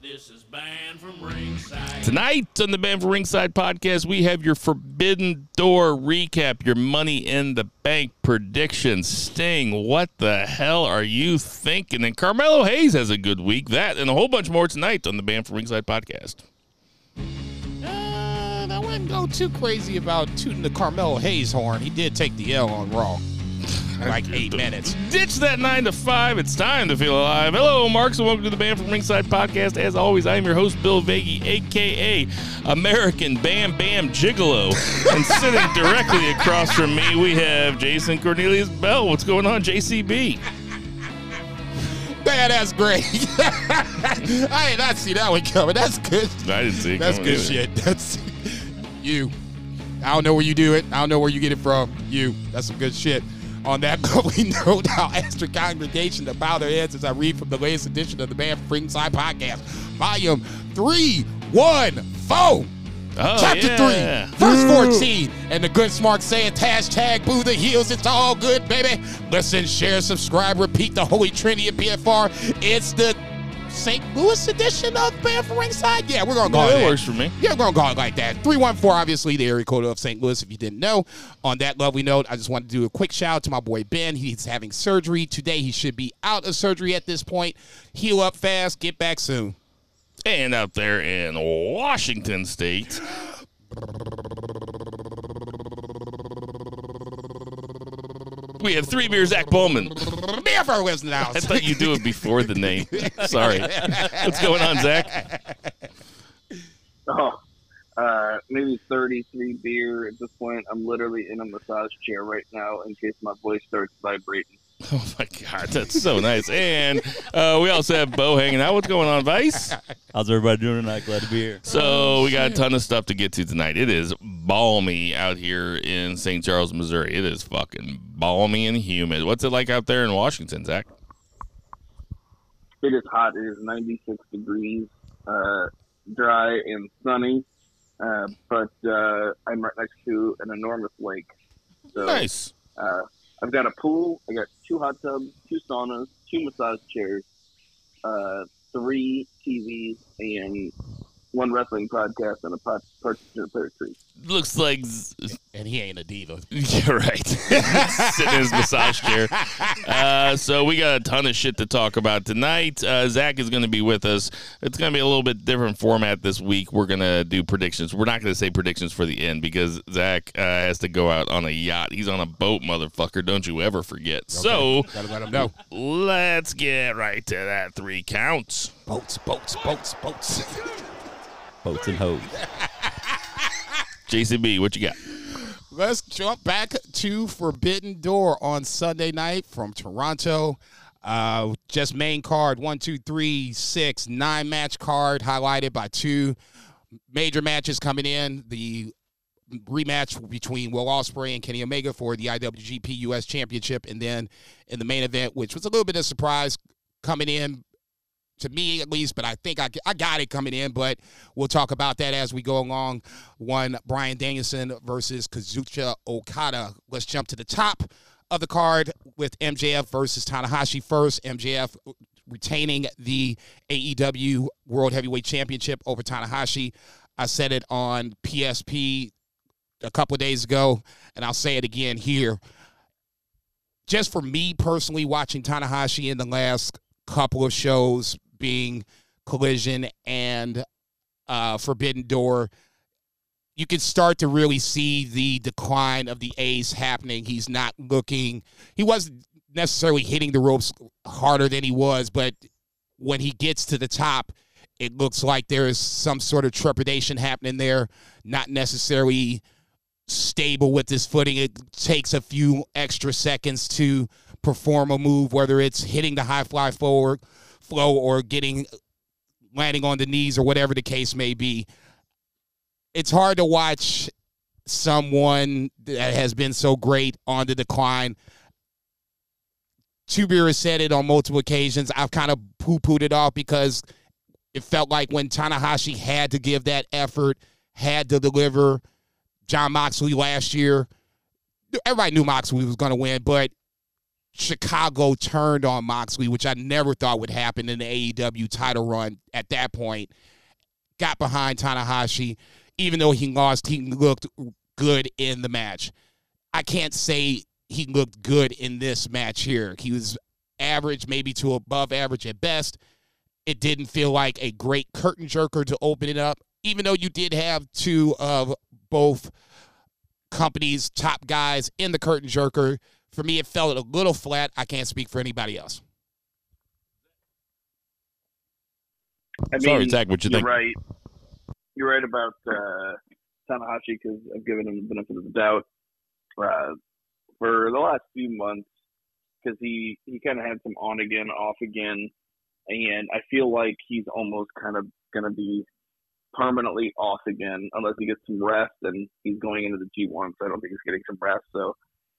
This is banned from ringside. Tonight on the Banned from Ringside podcast, we have your Forbidden Door recap, your Money in the Bank predictions. Sting, what the hell are you thinking? And Carmelo Hayes has a good week. That and a whole bunch more tonight on the Banned from Ringside podcast. Uh, I wouldn't go too crazy about tooting the Carmelo Hayes horn. He did take the L on Raw. Like eight minutes. Ditch that nine to five. It's time to feel alive. Hello, Marks, and welcome to the Banned from Ringside podcast. As always, I am your host, Bill Vagey, aka American Bam Bam Gigolo. and sitting directly across from me, we have Jason Cornelius Bell. What's going on, JCB? Man, that's great. I did not see that one coming. That's good. I didn't see it That's coming good either. shit. That's you. I don't know where you do it. I don't know where you get it from. You. That's some good shit. On that we note, I'll ask the congregation to bow their heads as I read from the latest edition of the Man from Ringside Podcast, Volume 314. Oh, Chapter yeah. 3, verse 14. And the good smart saying, hashtag boo the heels. It's all good, baby. Listen, share, subscribe, repeat the Holy Trinity of BFR. It's the St. Louis edition of Banned for Ringside. Yeah, we're going to go No, it that. works for me. Yeah, we're going to it like that. 314, obviously, the area code of St. Louis, if you didn't know. On that lovely note, I just wanted to do a quick shout out to my boy Ben. He's having surgery today. He should be out of surgery at this point. Heal up fast. Get back soon. And out there in Washington State, we have three beers, Zach Bowman. Beer for lives in the I thought you do it before the name. Sorry. What's going on, Zach? Oh, uh, maybe 33 beer at this point. I'm literally in a massage chair right now in case my voice starts vibrating. Oh my God, that's so nice. And uh, we also have Bo hanging out. What's going on, Vice? How's everybody doing tonight? Glad to be here. So we got a ton of stuff to get to tonight. It is balmy out here in St. Charles, Missouri. It is fucking balmy and humid. What's it like out there in Washington, Zach? It is hot. It is 96 degrees, uh, dry and sunny. Uh, but uh, I'm right next to an enormous lake. So Nice. I've got a pool. I got two hot tubs, two saunas, two massage chairs, uh, three TVs, and one wrestling podcast and a pot, partition player tree. Looks like z- and he ain't a diva. You're right. Sitting in his massage chair. Uh, so we got a ton of shit to talk about tonight. Uh, Zach is going to be with us. It's going to be a little bit different format this week. We're going to do predictions. We're not going to say predictions for the end because Zach uh, has to go out on a yacht. He's on a boat, motherfucker. Don't you ever forget. So Gotta let him know. let's get right to that three counts. Boats, boats, boats, boats. Boats and hoes. JCB, what you got? Let's jump back to Forbidden Door on Sunday night from Toronto. Uh, just main card one, two, three, six, nine match card highlighted by two major matches coming in. The rematch between Will Ospreay and Kenny Omega for the IWGP US Championship, and then in the main event, which was a little bit of a surprise coming in to me at least, but I think I, I got it coming in. But we'll talk about that as we go along. One Bryan Danielson versus Kazuchika Okada. Let's jump to the top of the card with MJF versus Tanahashi first. MJF retaining the AEW World Heavyweight Championship over Tanahashi. I said it on PSP a couple days ago, and I'll say it again here. Just for me personally, watching Tanahashi in the last couple of shows, being Collision and uh, Forbidden Door, you can start to really see the decline of the ace happening. He's not looking, he wasn't necessarily hitting the ropes harder than he was, but when he gets to the top, it looks like there is some sort of trepidation happening there, not necessarily stable with his footing. It takes a few extra seconds to perform a move, whether it's hitting the high fly forward flow or getting landing on the knees or whatever the case may be. It's hard to watch someone that has been so great on the decline. Beer has said it on multiple occasions. I've kind of poo pooed it off because It felt like when Tanahashi had to give that effort, had to deliver. Jon Moxley last year, everybody knew Moxley was going to win, but Chicago turned on Moxley, which I never thought would happen in the AEW title run at that point. Got behind Tanahashi. Even though he lost, he looked good in the match. I can't say he looked good in this match here. He was average, maybe to above average at best. It didn't feel like a great curtain jerker to open it up, even though you did have two of both companies' top guys in the curtain jerker. For me, it felt a little flat. I can't speak for anybody else. I Sorry, mean, Zach, what you you're think? right. You're right about uh, Tanahashi because I've given him the benefit of the doubt uh, for the last few months because he he kind of had some on again, off again, and I feel like he's almost kind of gonna be permanently off again unless he gets some rest and he's going into the G1, so I don't think he's getting some rest. So,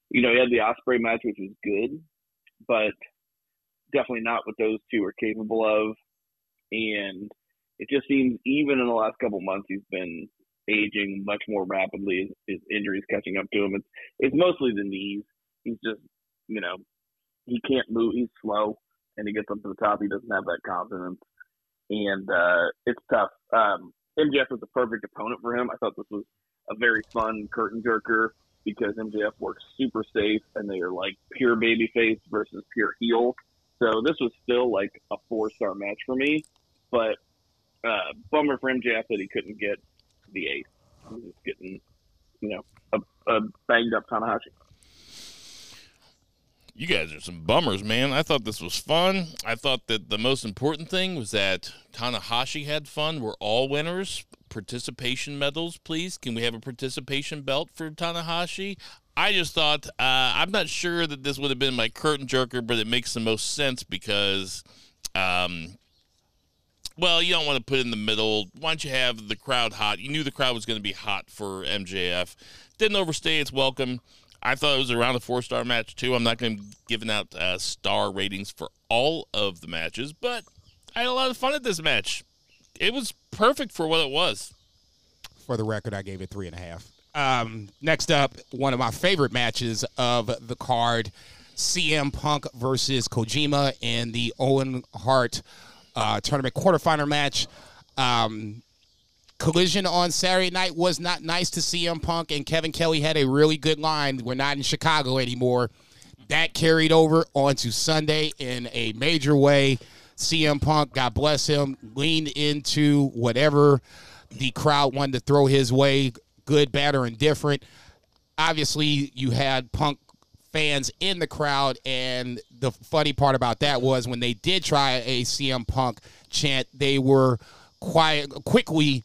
you know, he had the Ospreay match, which was good, but definitely not what those two are capable of. And it just seems even in the last couple months he's been aging much more rapidly. His, injuries catching up to him. It's it's mostly the knees. He's just you know he can't move. He's slow, and he gets up to the top. He doesn't have that confidence, and uh, it's tough. Um, MJF was the perfect opponent for him. I thought this was a very fun curtain jerker because MJF works super safe, and they are like pure babyface versus pure heel. So this was still like a four star match for me, but uh, bummer for MJF that he couldn't get the ace. He was just getting, you know, a, a banged up Tanahashi. You guys are some bummers, man. I thought this was fun. I thought that the most important thing was that Tanahashi had fun. We're all winners. Participation medals, please. Can we have a participation belt for Tanahashi? I just thought, uh, I'm not sure that this would have been my curtain jerker, but it makes the most sense because, um, well, you don't want to put in the middle. Why don't you have the crowd hot? You knew the crowd was going to be hot for MJF. Didn't overstay its welcome. I thought it was around a four star match too. I'm not going to be giving out uh, star ratings for all of the matches, but I had a lot of fun at this match. It was perfect for what it was. For the record, I gave it three and a half. Um, next up, one of my favorite matches of the card CM Punk versus Kojima in the Owen Hart uh, tournament quarterfinal match. Um, collision on Saturday night was not nice to CM Punk, and Kevin Kelly had a really good line. We're not in Chicago anymore. That carried over onto Sunday in a major way. CM Punk, God bless him, leaned into whatever the crowd wanted to throw his way, good, bad, or indifferent. Obviously, you had Punk fans in the crowd, and the funny part about that was when they did try a CM Punk chant, they were quiet quickly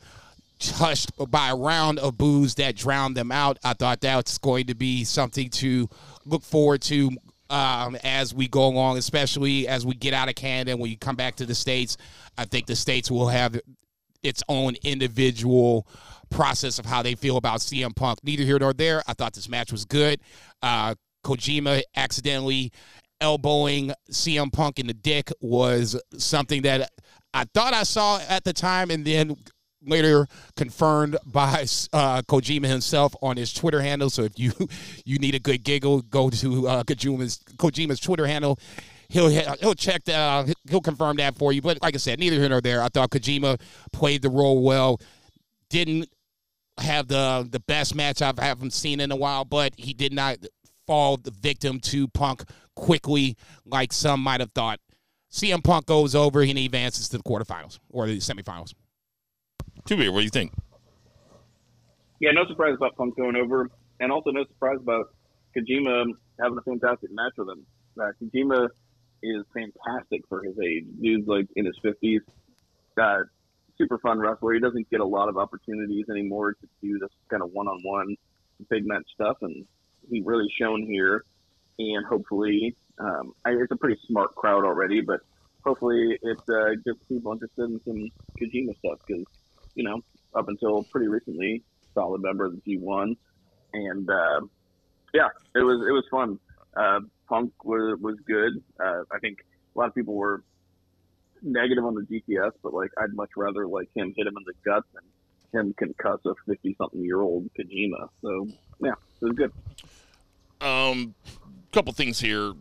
hushed by a round of booze that drowned them out. I thought that's going to be something to look forward to um, as we go along, especially as we get out of Canada and you come back to the States. I think the States will have its own individual process of how they feel about CM Punk. Neither here nor there. I thought this match was good. Uh, Kojima accidentally elbowing CM Punk in the dick was something that I thought I saw at the time, and then later confirmed by uh, Kojima himself on his Twitter handle. So if you you need a good giggle, go to uh, Kojima's Kojima's Twitter handle. He'll he'll check that. out. He'll confirm that for you. But like I said, neither here nor there. I thought Kojima played the role well. Didn't have the the best match I've haven't seen in a while, but he did not fall the victim to Punk quickly like some might have thought. CM Punk goes over and he advances to the quarterfinals or the semifinals. Two beer, what do you think? Yeah, no surprise about Punk going over, and also no surprise about Kojima having a fantastic match with him. Uh, Kojima is fantastic for his age. Dude's like in his fifties. Uh, super fun wrestler. He doesn't get a lot of opportunities anymore to do this kind of one-on-one big match stuff, and he really shown here. And hopefully, um, I, it's a pretty smart crowd already, but hopefully it uh, gets people interested in some Kojima stuff because you know up until pretty recently, solid member of the G1, and uh, yeah, it was it was fun. Uh, Punk was was good. Uh, I think a lot of people were negative on the GTS, but like I'd much rather like him hit him in the gut than him concuss a fifty something year old Kojima. So yeah, it was good. Um, couple things here.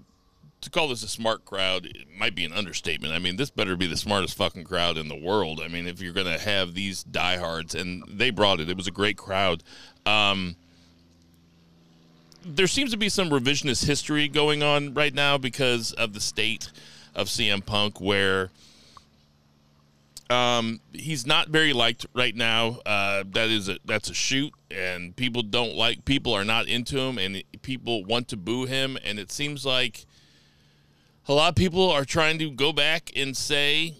To call this a smart crowd it might be an understatement. I mean, this better be the smartest fucking crowd in the world. I mean, if you're going to have these diehards, and they brought it, it was a great crowd. Um, there seems to be some revisionist history going on right now because of the state of CM Punk, where um, he's not very liked right now. Uh, that is a, that's a shoot, and people don't like. People are not into him, and people want to boo him. And it seems like a lot of people are trying to go back and say,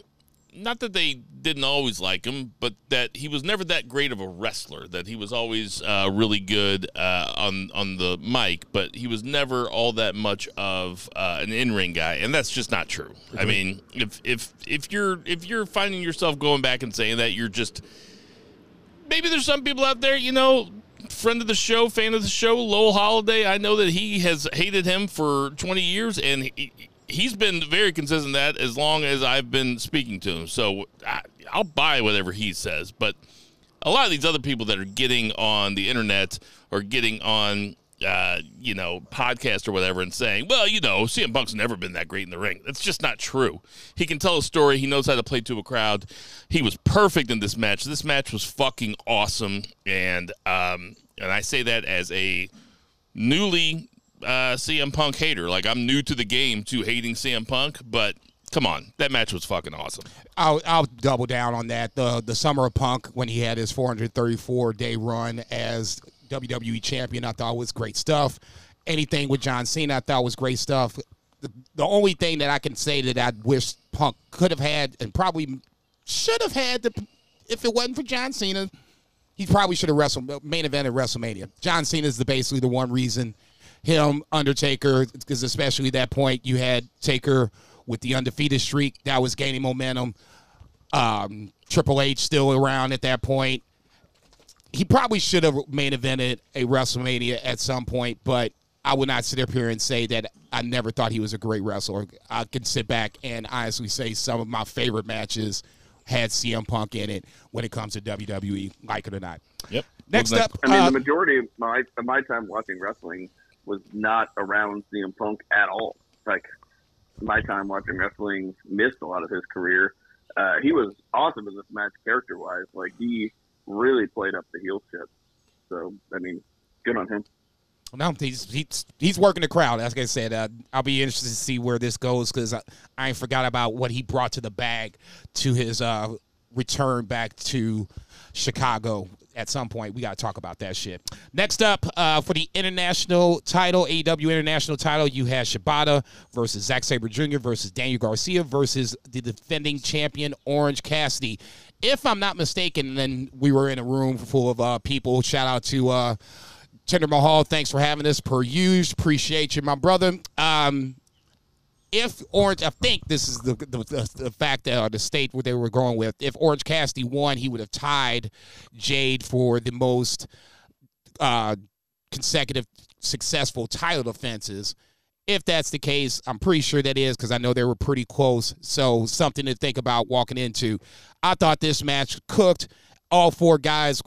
not that they didn't always like him, but that he was never that great of a wrestler. That he was always uh, really good uh, on on the mic, but he was never all that much of uh, an in ring guy, and that's just not true. I mean, if if if you're if you're finding yourself going back and saying that, you're just maybe there's some people out there, you know. Friend of the show, fan of the show, Lowell Holiday. I know that he has hated him for 20 years, and he, he's been very consistent that as long as I've been speaking to him. So I, I'll buy whatever he says. But a lot of these other people that are getting on the internet or getting on, uh, you know, podcast or whatever and saying, well, you know, CM Punk's never been that great in the ring. That's just not true. He can tell a story. He knows how to play to a crowd. He was perfect in this match. This match was fucking awesome. And, um, and I say that as a newly uh, CM Punk hater. Like I'm new to the game to hating CM Punk, but come on, that match was fucking awesome. I'll, I'll double down on that. The the summer of Punk when he had his 434 day run as WWE champion, I thought was great stuff. Anything with John Cena, I thought was great stuff. The, the only thing that I can say that I wish Punk could have had and probably should have had the, if it wasn't for John Cena, he probably should have wrestled main event at WrestleMania. John Cena is the basically the one reason him Undertaker because especially that point you had Taker with the undefeated streak that was gaining momentum. Um, Triple H still around at that point. He probably should have main evented a WrestleMania at some point, but I would not sit up here and say that I never thought he was a great wrestler. I can sit back and honestly say some of my favorite matches had CM Punk in it when it comes to WWE, like it or not. Yep. Next Wasn't up, I mean, uh, the majority of my of my time watching wrestling was not around CM Punk at all. Like my time watching wrestling missed a lot of his career. Uh, he was awesome in this match character wise. Like he really played up the heel shit. So I mean, good on him. No, he's he's he's working the crowd. As I said, uh, I'll be interested to see where this goes because I, I forgot about what he brought to the bag to his uh, return back to Chicago. At some point, we got to talk about that shit. Next up, uh, for the international title, AEW international title, you have Shibata versus Zack Sabre Jr. versus Daniel Garcia versus the defending champion Orange Cassidy. If I'm not mistaken, then we were in a room full of uh, people. Shout out to. Uh, Tender Mahal, thanks for having us per usual. Appreciate you, my brother. Um, if Orange, I think this is the the, the, the fact that or the state where they were going with. If Orange Cassidy won, he would have tied Jade for the most uh, consecutive successful title defenses. If that's the case, I'm pretty sure that is because I know they were pretty close. So something to think about walking into. I thought this match cooked. All four guys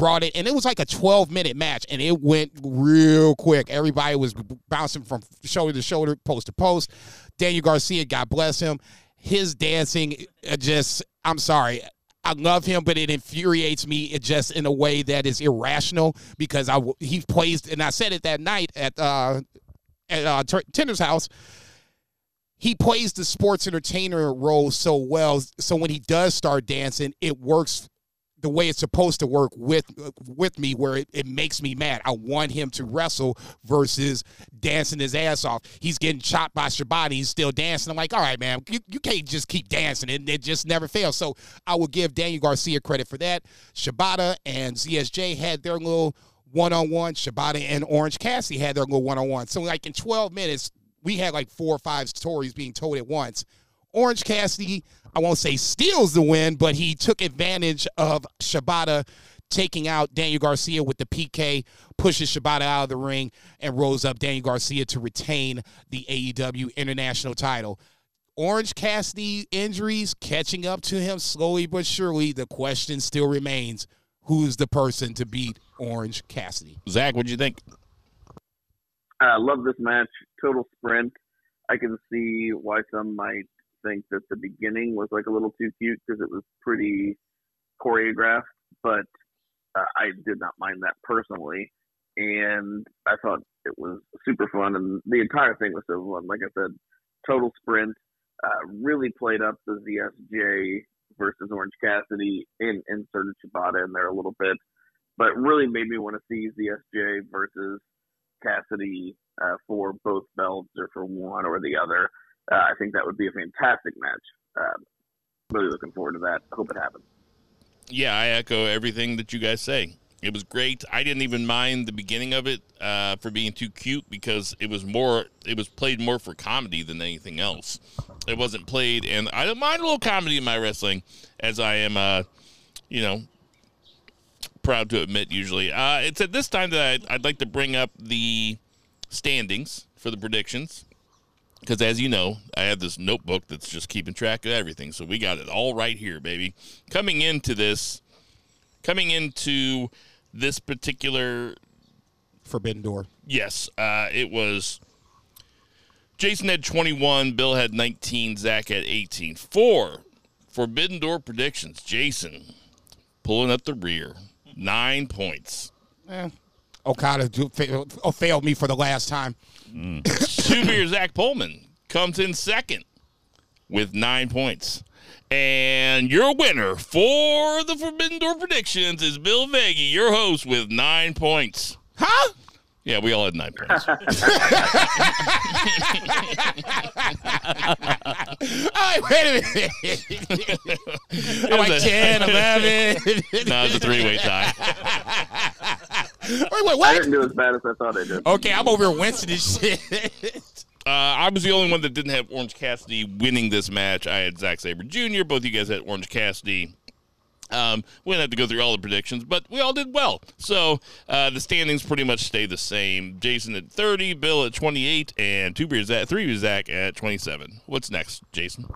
brought it, and it was like a 12 minute match, and it went real quick. Everybody was bouncing from shoulder to shoulder, post to post. Daniel Garcia, God bless him, his dancing uh, just, I'm sorry. I love him, but it infuriates me it just in a way that is irrational because I he plays, and I said it that night at uh, at uh, Tender's house he plays the sports entertainer role so well. So when he does start dancing, it works the way it's supposed to work with with me where it, it makes me mad. I want him to wrestle versus dancing his ass off. He's getting chopped by Shibata. He's still dancing. I'm like, all right, man, you, you can't just keep dancing. It, it just never fails. So I will give Daniel Garcia credit for that. Shibata and ZSJ had their little one-on-one. Shibata and Orange Cassidy had their little one-on-one. So like in 12 minutes, we had like four or five stories being told at once. Orange Cassidy, I won't say steals the win, but he took advantage of Shibata taking out Daniel Garcia with the PK, pushes Shibata out of the ring, and rolls up Daniel Garcia to retain the AEW International title. Orange Cassidy injuries catching up to him slowly but surely, the question still remains who's the person to beat Orange Cassidy? Zach, what'd you think? I love this match. Total sprint. I can see why some might think that the beginning was like a little too cute because it was pretty choreographed, but uh, I did not mind that personally. And I thought it was super fun, and the entire thing was so fun. Like I said, total sprint. Uh, really played up the ZSJ versus Orange Cassidy and inserted Shibata in there a little bit, but really made me want to see ZSJ versus Cassidy uh, for both belts or for one or the other. Uh, I think that would be a fantastic match. Uh, really looking forward to that. Hope it happens. Yeah, I echo everything that you guys say. It was great. I didn't even mind the beginning of it uh, for being too cute because it was more. It was played more for comedy than anything else. It wasn't played, and I don't mind a little comedy in my wrestling, as I am, uh, you know, proud to admit. Usually, uh, it's at this time that I'd, I'd like to bring up the standings for the predictions because as you know, I have this notebook that's just keeping track of everything. So we got it all right here, baby. Coming into this, coming into this particular, Forbidden Door. yes, uh, it was Jason had 21, Bill had 19, Zach had 18. Four Forbidden Door predictions. Jason pulling up the rear, nine points. Eh, Okada do- fa- oh, failed me for the last time. Mm. Two beer Zach Pullman comes in second with nine points. And your winner for the Forbidden Door predictions is Bill Veggie, your host, with nine points. Huh? Yeah, we all had nine points. Oh, wait a minute. I'm like 10, 11. no, it's a three-way tie. Wait, wait, I didn't do as bad as I thought I did. Okay, I'm over here wincing this shit. Uh, I was the only one that didn't have Orange Cassidy winning this match. I had Zack Sabre Jr. Both you guys had Orange Cassidy. Um, we didn't have to go through all the predictions, but we all did well. So uh, the standings pretty much stay the same. Jason at 30, Bill at 28, and two beers at three beers Zach at 27. What's next, Jason?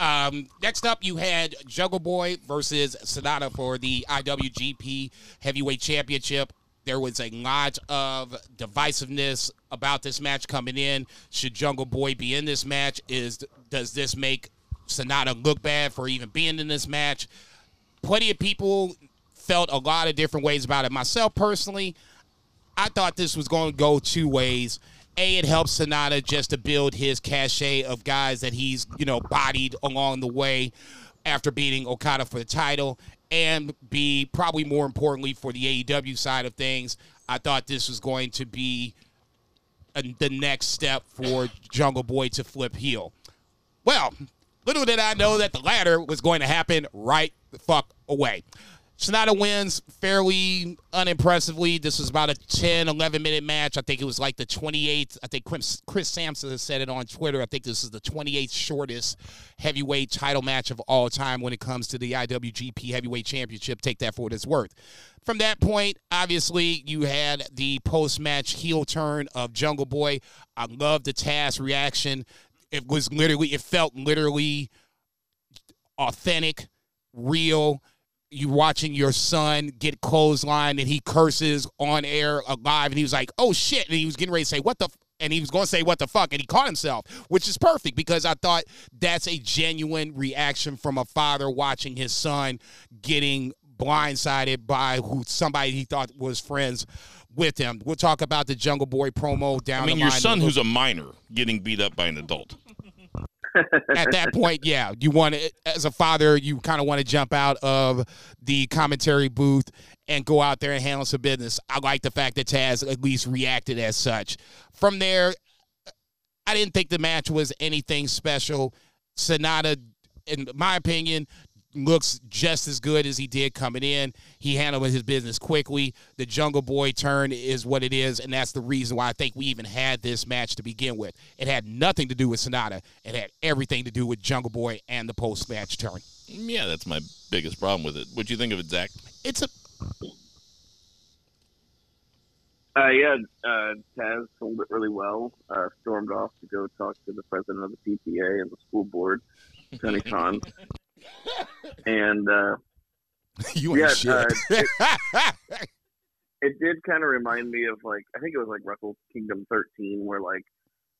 Um, next up, you had Jungle Boy versus Sanada for the IWGP Heavyweight Championship. There was a lot of divisiveness about this match coming in. Should Jungle Boy be in this match? Is does this make Sanada look bad for even being in this match? Plenty of people felt a lot of different ways about it. Myself personally, I thought this was going to go two ways. A, it helps Sanada just to build his cachet of guys that he's, you know, bodied along the way after beating Okada for the title. And B, probably more importantly for the AEW side of things, I thought this was going to be a, the next step for Jungle Boy to flip heel. Well, little did I know that the latter was going to happen right the fuck away. Sanada wins fairly unimpressively. This was about a 10, 11 minute match. I think it was like the 28th. I think Chris, Chris Sampson has said it on Twitter. I think this is the 28th shortest heavyweight title match of all time when it comes to the IWGP Heavyweight Championship. Take that for what it's worth. From that point, obviously, you had the post match heel turn of Jungle Boy. I love the Taz reaction. It was literally, it felt literally authentic, real. You watching your son get clothesline and he curses on air alive, and he was like, "Oh shit!" and he was getting ready to say, "What the." F-? And he was going to say, What the fuck? And he caught himself, which is perfect because I thought that's a genuine reaction from a father watching his son getting blindsided by who somebody he thought was friends with him. We'll talk about the Jungle Boy promo down I mean, your son, who's a minor, getting beat up by an adult. At that point, yeah, you want to, as a father, you kind of want to jump out of the commentary booth and go out there and handle some business. I like the fact that Taz at least reacted as such. From there, I didn't think the match was anything special. Sanada, in my opinion, looks just as good as he did coming in. He handled his business quickly. The Jungle Boy turn is what it is, and that's the reason why I think we even had this match to begin with. It had nothing to do with Sanada. It had everything to do with Jungle Boy and the post match turn. Yeah, that's my biggest problem with it. What do you think of it, Zach? It's a Uh, yeah, uh, Taz sold it really well. Uh, stormed off to go talk to the president of the PTA and the school board, Tony Khan. and uh, you Yeah, shit. uh, it did kind of remind me of like I think it was like Wrestle Kingdom 13, where like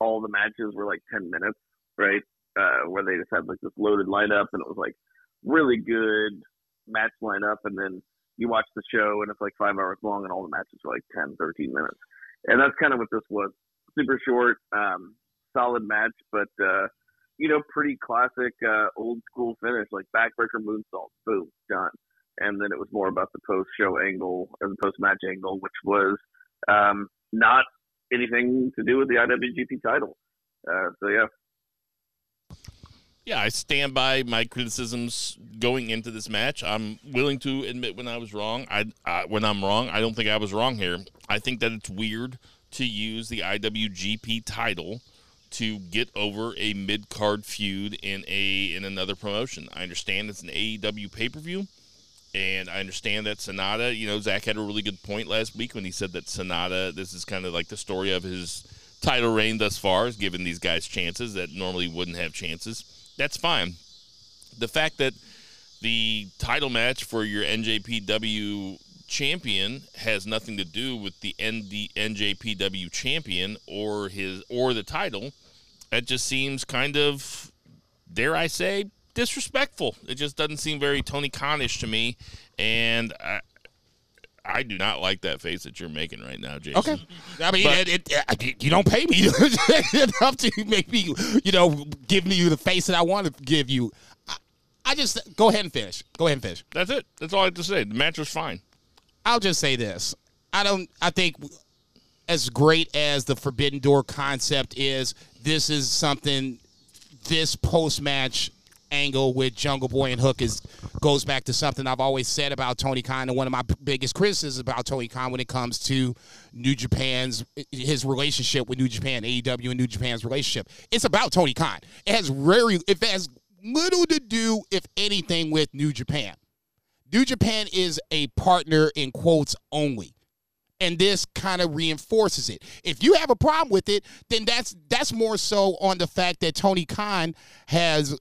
all the matches were like 10 minutes, right? Uh, where they just had like this loaded lineup, and it was like really good match lineup, and then you watch the show, and it's like five hours long, and all the matches are like 10, 13 minutes, and that's kind of what this was. Super short, um, solid match, but uh, you know, pretty classic uh, old school finish, like backbreaker moonsault, boom, done and then it was more about the post show angle the post match angle, which was um, not anything to do with the IWGP title. Uh, so yeah, Yeah, I stand by my criticisms going into this match. I'm willing to admit when I was wrong. I, I when I'm wrong, I don't think I was wrong here. I think that it's weird to use the IWGP title to get over a mid card feud in a in another promotion. I understand it's an AEW pay per view, and I understand that Sanada. You know, Zach had a really good point last week when he said that Sanada. This is kind of like the story of his title reign thus far, is giving these guys chances that normally wouldn't have chances. That's fine. The fact that the title match for your NJPW champion has nothing to do with the ND, NJPW champion or his or the title. That just seems kind of, dare I say, disrespectful. It just doesn't seem very Tony Khanish to me, and I, I do not like that face that you're making right now, Jason. Okay. I mean, But- it, it, it- you don't pay me enough to make me, you know, give me the face that I want to give you. I, I just go ahead and finish. Go ahead and finish. That's it. That's all I have to say. The match was fine. I'll just say this. I don't. I think as great as the Forbidden Door concept is, this is something. This post match angle with Jungle Boy and Hook is goes back to something I've always said about Tony Khan, and one of my biggest criticisms about Tony Khan when it comes to New Japan's his relationship with New Japan, AEW, and New Japan's relationship. It's about Tony Khan. It has very, it has little to do, if anything, with New Japan. New Japan is a partner in quotes only. And this kind of reinforces it. If you have a problem with it, then that's that's more so on the fact that Tony Khan has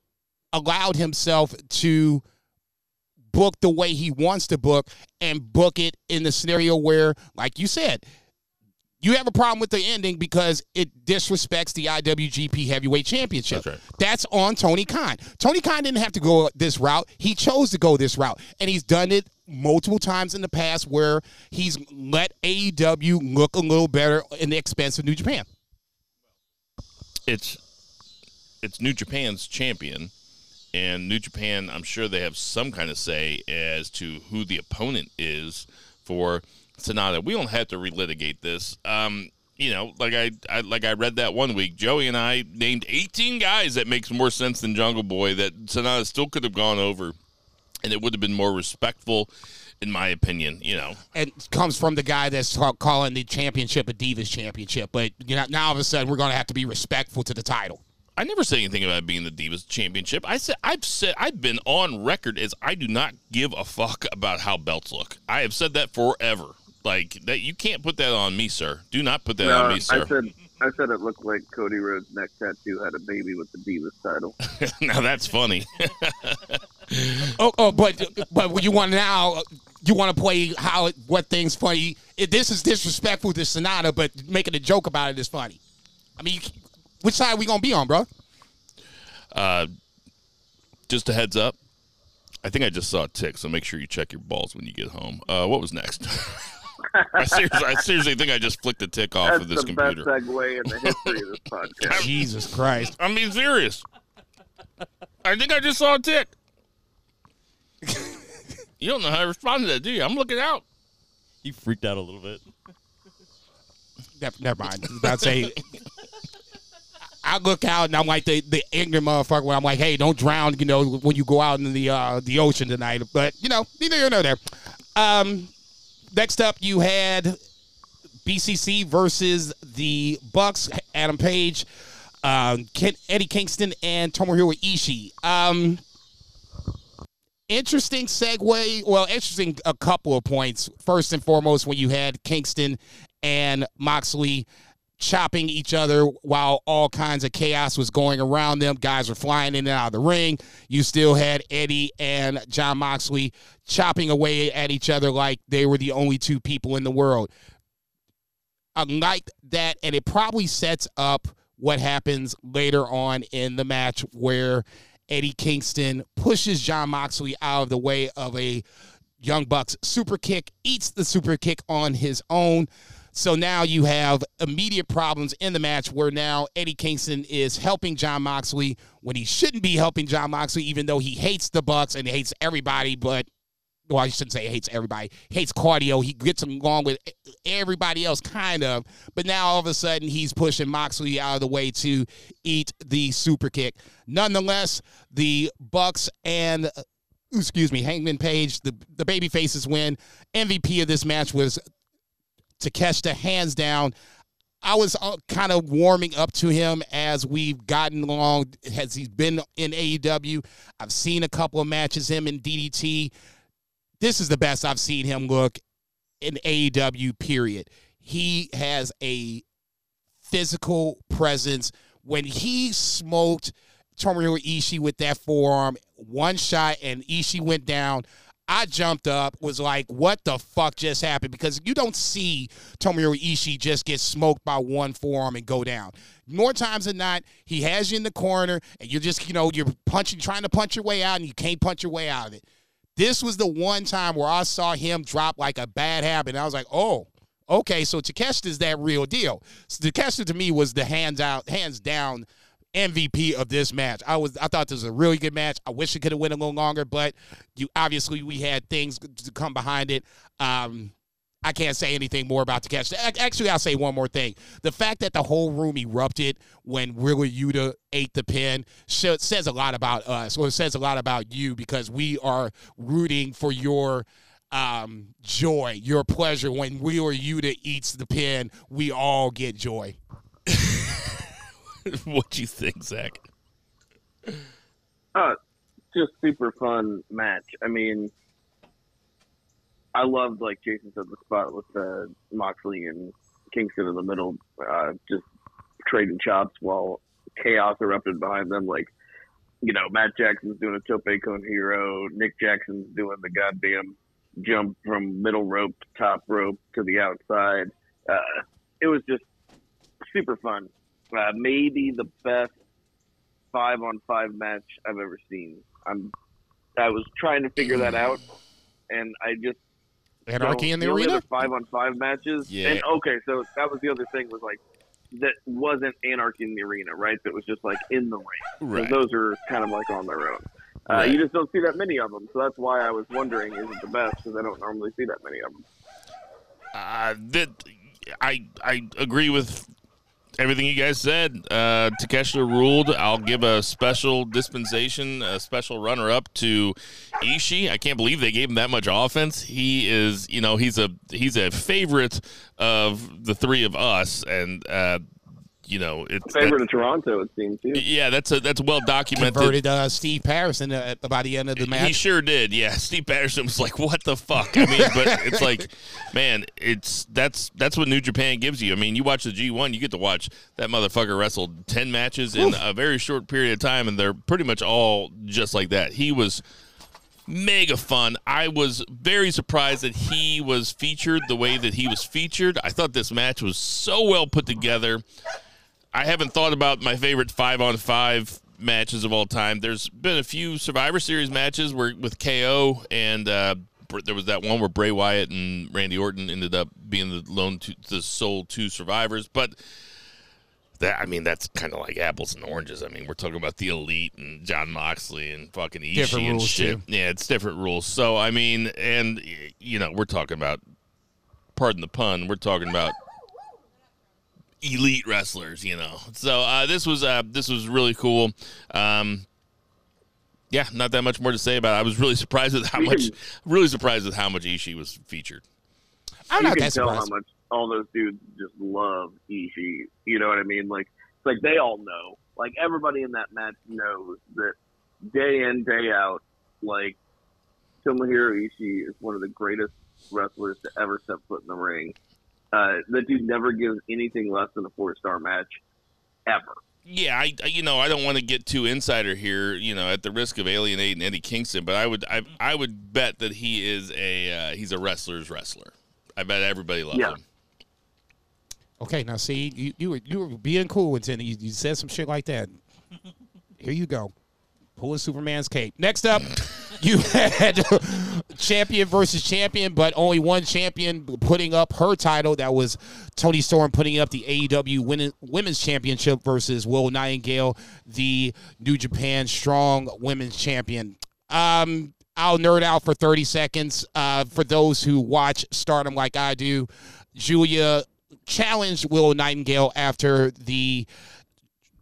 allowed himself to book the way he wants to book and book it in the scenario where, like you said, you have a problem with the ending because it disrespects the IWGP Heavyweight Championship. That's right. That's on Tony Khan. Tony Khan didn't have to go this route. He chose to go this route. And he's done it multiple times in the past where he's let AEW look a little better in the expense of New Japan. it's it's New Japan's champion, and New Japan, I'm sure they have some kind of say as to who the opponent is for Sanada. We don't have to relitigate this. Um, you know, like I, I like I read that one week. Joey and I named 18 guys that makes more sense than Jungle Boy that Sanada still could have gone over, and it would have been more respectful, in my opinion. You know, And comes from the guy that's calling the championship a Divas championship. But you know, now all of a sudden we're going to have to be respectful to the title. I never said anything about being the Divas Championship. I said I've said I've been on record as I do not give a fuck about how belts look. I have said that forever. Like that, you can't put that on me, sir. Do not put that No, on me, sir. I sir. said I said it looked like Cody Rhodes' neck tattoo had a baby with the Divas title. now that's funny. Oh, oh, but but you want now you want to play how what things funny. If this is disrespectful to Sanada, but making a joke about it is funny. I mean, you, which side we gonna be on, bro? uh, just a heads up. I think I just saw a tick, so make sure you check your balls when you get home. Uh, what was next? I, seriously, I seriously think I just flicked a tick off That's of this the computer. best segue in the history of this podcast. Jesus Christ! I'm being serious. I think I just saw a tick. You don't know how to respond to that, do you? I'm looking out. He freaked out a little bit. Never, never mind. I was about to say. I look out and I'm like the, the ignorant motherfucker when I'm like, hey, don't drown, you know, when you go out in the uh, the ocean tonight. But you know, neither here nor there. Um, next up, you had BCC versus the Bucks. Adam Page, um, Ken, Eddie Kingston, and Tomohiro Ishii. Um, interesting segue. Well, interesting a couple of points. First and foremost, when you had Kingston and Moxley chopping each other while all kinds of chaos was going around them. Guys were flying in and out of the ring. You still had Eddie and Jon Moxley chopping away at each other like they were the only two people in the world. I like that, and it probably sets up what happens later on in the match where Eddie Kingston pushes Jon Moxley out of the way of a Young Bucks super kick, eats the super kick on his own. So now you have immediate problems in the match where now Eddie Kingston is helping Jon Moxley when he shouldn't be helping Jon Moxley, even though he hates the Bucks and hates everybody, but well, I shouldn't say hates everybody. Hates cardio. He gets along with everybody else, kind of. But now all of a sudden he's pushing Moxley out of the way to eat the super kick. Nonetheless, the Bucks and uh, excuse me, Hangman Page, the the baby faces win. MVP of this match was Takeshita, hands down. I was uh, kind of warming up to him as we've gotten along. Has he's been in AEW? I've seen a couple of matches him in DDT. This is the best I've seen him look in AEW. Period. He has a physical presence. When he smoked Tomohiro Ishii with that forearm, one shot, and Ishii went down. I jumped up, was like, what the fuck just happened? Because you don't see Tomohiro Ishii just get smoked by one forearm and go down. More times than not, he has you in the corner and you're just, you know, you're punching, trying to punch your way out and you can't punch your way out of it. This was the one time where I saw him drop like a bad habit. I was like, oh, okay, so Takeshita's that real deal. So Takeshita to me was the hands out, hands down MVP of this match. I was I thought this was a really good match. I wish it could have went a little longer, but you obviously we had things to come behind it. Um, I can't say anything more about the catch. Actually, I'll say one more thing. The fact that the whole room erupted when Wheeler Yuta ate the pin says a lot about us, or it says a lot about you because we are rooting for your um, joy, your pleasure. When Wheeler Yuta eats the pin, we all get joy. what do you think, Zach? Uh, just super fun match. I mean, I loved like Jason said the spot with uh, Moxley and Kingston in the middle, uh, just trading chops while chaos erupted behind them. Like, you know, Matt Jackson's doing a tope con hilo, Nick Jackson's doing the goddamn jump from middle rope to top rope to the outside. Uh, it was just super fun. Uh, maybe the best five on five match I've ever seen. I'm I was trying to figure that out, and I just anarchy so in the, the arena. five on five matches. Yeah. And okay, so that was the other thing was like that wasn't anarchy in the arena, right? That was just like in the ring. Right. Those are kind of like on their own. Uh, Right. You just don't see that many of them, so that's why I was wondering, is it the best? Because I don't normally see that many of them. Uh, that I I agree with everything you guys said. Uh, Takeshita ruled. I'll give a special dispensation, a special runner up to Ishii. I can't believe they gave him that much offense. He is, you know, he's a he's a favorite of the three of us, and uh, you know, it's Favorite of Toronto, it seems too. yeah, that's a that's well documented. Converted uh, Steve Patterson uh, by the end of the match. He sure did. Yeah, Steve Patterson was like, "What the fuck?" I mean, but it's like, man, it's that's that's what New Japan gives you. I mean, you watch the G one, you get to watch that motherfucker wrestle ten matches in a very short period of time, and they're pretty much all just like that. He was mega fun. I was very surprised that he was featured the way that he was featured. I thought this match was so well put together. I haven't thought about my favorite five on five matches of all time. There's been a few Survivor Series matches where with KO and uh, there was that one where Bray Wyatt and Randy Orton ended up being the lone two, the sole two survivors, but. That, I mean, that's kind of like apples and oranges. I mean, we're talking about the elite and Jon Moxley and fucking Ishii Different and shit. too. Yeah, it's different rules. So, I mean, and you know, we're talking about, pardon the pun, we're talking about elite wrestlers, you know. So uh, this was uh, this was really cool. Um, yeah, not that much more to say about it. I was really surprised with how You much, can- really surprised with how much Ishii was featured. I'm you not can that tell surprised. how much all those dudes just love Ishii. You know what I mean? Like, it's like they all know. Like everybody in that match knows that day in day out, like Tomohiro Ishii is one of the greatest wrestlers to ever step foot in the ring. Uh, that dude never gives anything less than a four star match ever. Yeah, I I- you know I don't want to get too insider here, you know, at the risk of alienating Eddie Kingston, but I would I I would bet that he is a uh, he's a wrestler's wrestler. I bet everybody loves Yeah. him. Okay, now see, you you were you were being cool until you, you said some shit like that. Here you go, pulling Superman's cape. Next up, you had champion versus champion, but only one champion putting up her title. That was Toni Storm putting up the AEW Women's Championship versus Will Nightingale, the New Japan Strong Women's Champion. Um, I'll nerd out for 30 seconds. Uh, for those who watch Stardom like I do, Giulia challenged Will Nightingale after the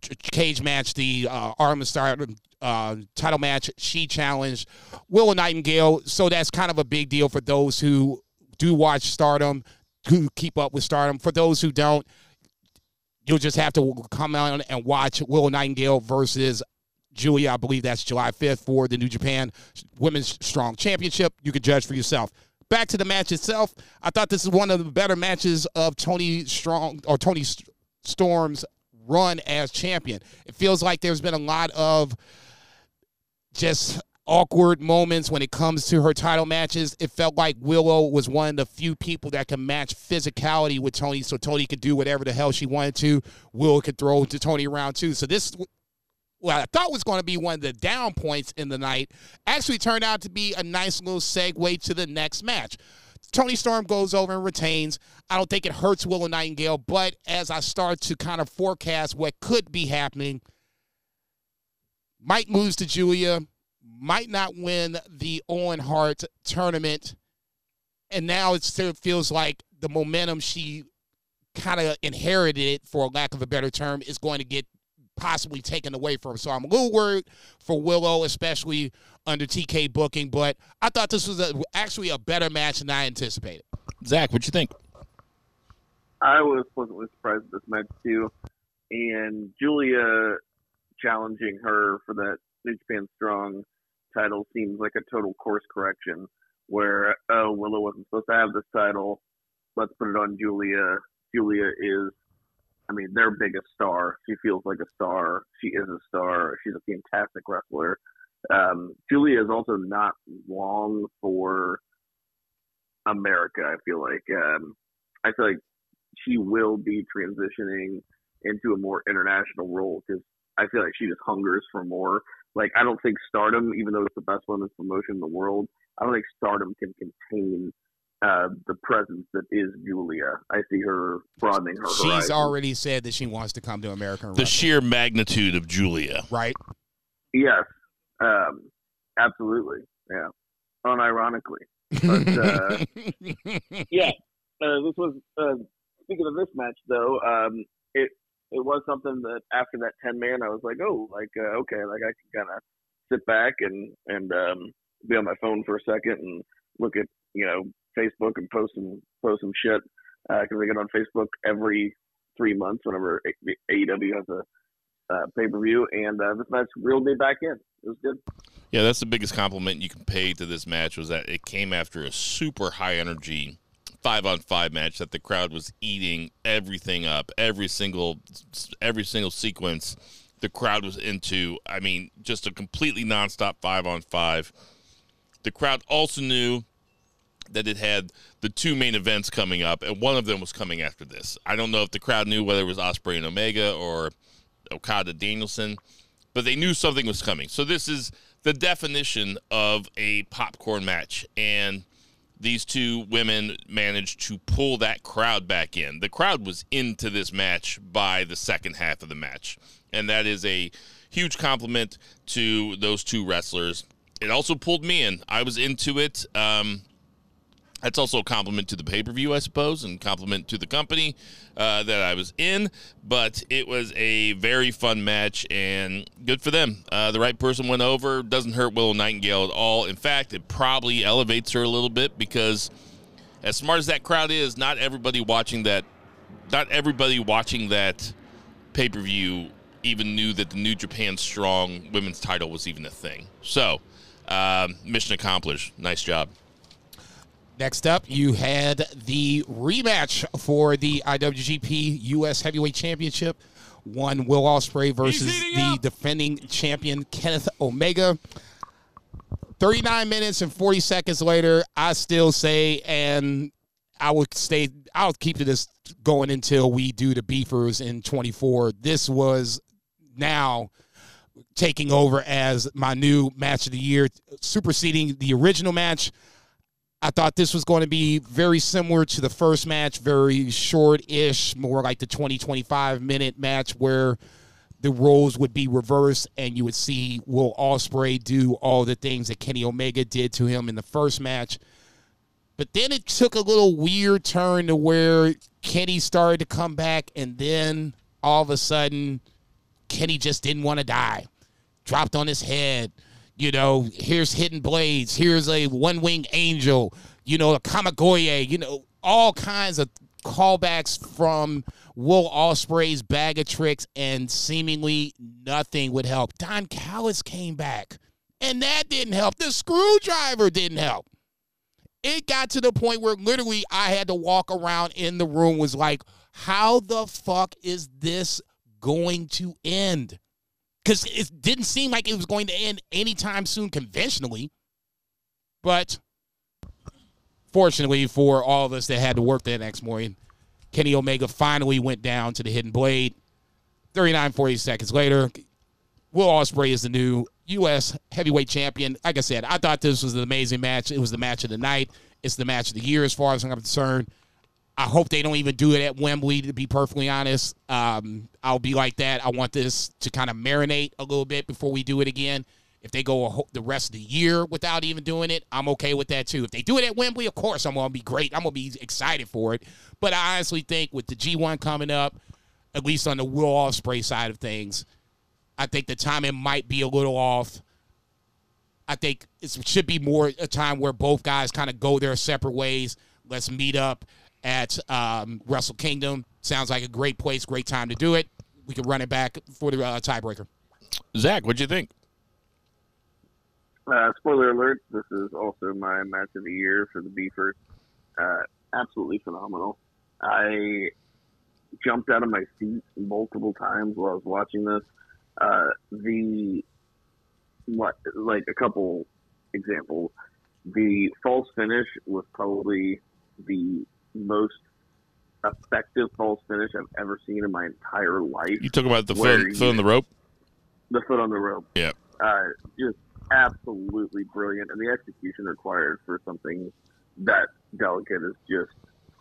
cage match, the uh, Arm of Stardom uh, title match. She challenged Will Nightingale, so that's kind of a big deal for those who do watch Stardom, who keep up with Stardom. For those who don't, you'll just have to come out and watch Will Nightingale versus Giulia. I believe that's July 5th for the New Japan Women's Strong Championship. You can judge for yourself. Back to the match itself. I thought this is one of the better matches of Toni Strong or Toni St- Storm's run as champion. It feels like there's been a lot of just awkward moments when it comes to her title matches. It felt like Willow was one of the few people that can match physicality with Toni, so Toni could do whatever the hell she wanted to. Willow could throw to Toni around too. So this what I thought was going to be one of the down points in the night actually turned out to be a nice little segue to the next match. Toni Storm goes over and retains. I don't think it hurts Willow Nightingale, but as I start to kind of forecast what could be happening, might lose to Giulia, might not win the Owen Hart tournament, and now it still feels like the momentum she kind of inherited, for lack of a better term, is going to get possibly taken away from. her. So I'm a little worried for Willow, especially under TK booking. But I thought this was a, actually a better match than I anticipated. Zach, what you think? I was pleasantly surprised at this match too, and Giulia challenging her for that New Japan Strong title seems like a total course correction. Where oh Willow wasn't supposed to have this title, let's put it on Giulia. Giulia is, I mean, their biggest star. She feels like a star. She is a star. She's a fantastic wrestler. Um, Giulia is also not long for America. I feel like um, I feel like she will be transitioning into a more international role because I feel like she just hungers for more. Like I don't think Stardom, even though it's the best women's promotion in the world, I don't think Stardom can contain uh, the presence that is Giulia. I see her broadening her She's horizon. already said that she wants to come to American The wrestling, sheer magnitude of Giulia. right? yes, um, absolutely, yeah, unironically. But, uh, yeah, uh, this was uh, speaking of this match though. Um, it was something that after that ten man, I was like, oh, like uh, okay, like I can kind of sit back and and um, be on my phone for a second and look at you know Facebook and post some post some shit because I get on Facebook every three months whenever AEW has a uh, pay per view, and uh, this match reeled me back in. It was good. Yeah, that's the biggest compliment you can pay to this match was that it came after a super high energy five on five match that the crowd was eating everything up, every single every single sequence. The crowd was into. I mean, just a completely nonstop five on five. The crowd also knew that it had the two main events coming up, and one of them was coming after this. I don't know if the crowd knew whether it was Ospreay and Omega or Okada Danielson, but they knew something was coming. So this is the definition of a popcorn match, and these two women managed to pull that crowd back in. The crowd was into this match by the second half of the match, and that is a huge compliment to those two wrestlers. It also pulled me in. I was into it. Um, that's also a compliment to the pay per view, I suppose, and compliment to the company uh, that I was in. But it was a very fun match and good for them. Uh, the right person went over. Doesn't hurt Willow Nightingale at all. In fact, it probably elevates her a little bit because, as smart as that crowd is, not everybody watching that, not everybody watching that pay per view even knew that the New Japan Strong Women's Title was even a thing. So, um, mission accomplished. Nice job. Next up, you had the rematch for the IWGP US Heavyweight Championship. One Will Ospreay versus the defending champion Kenneth Omega. 39 minutes and 40 seconds later, I still say, and I would stay, I'll keep this going until we do the beefers in 24. This was now taking over as my new match of the year, superseding the original match. I thought this was going to be very similar to the first match, very short ish, more like the 20, 25 minute match where the roles would be reversed and you would see Will Ospreay do all the things that Kenny Omega did to him in the first match. But then it took a little weird turn to where Kenny started to come back and then all of a sudden Kenny just didn't want to die. Dropped on his head. You know, here's hidden blades. Here's a one wing angel. You know, a Kamigoye. You know, all kinds of callbacks from Will Ospreay's bag of tricks, and seemingly nothing would help. Don Callis came back, and that didn't help. The screwdriver didn't help. It got to the point where literally I had to walk around in the room, was like, how the fuck is this going to end? Because it didn't seem like it was going to end anytime soon conventionally. But fortunately for all of us that had to work the next morning, Kenny Omega finally went down to the hidden blade. 39, 40 seconds later, Will Ospreay is the new U.S. heavyweight champion. Like I said, I thought this was an amazing match. It was the match of the night. It's the match of the year as far as I'm concerned. I hope they don't even do it at Wembley, to be perfectly honest. Um, I'll be like that. I want this to kind of marinate a little bit before we do it again. If they go whole, the rest of the year without even doing it, I'm okay with that too. If they do it at Wembley, of course, I'm going to be great. I'm going to be excited for it. But I honestly think with the G1 coming up, at least on the Will Ospreay side of things, I think the timing might be a little off. I think it should be more a time where both guys kind of go their separate ways. Let's meet up at um, Wrestle Kingdom. Sounds like a great place, great time to do it. We can run it back for the uh, tiebreaker. Zach, what'd you think? Uh, spoiler alert: This is also my match of the year for the Beefers. Uh, absolutely phenomenal. I jumped out of my seat multiple times while I was watching this. Uh, the what, like a couple examples. The false finish was probably the most effective false finish I've ever seen in my entire life. You talk about the foot, foot on the rope. The foot on the rope. Yeah. uh, just absolutely brilliant, and the execution required for something that delicate is just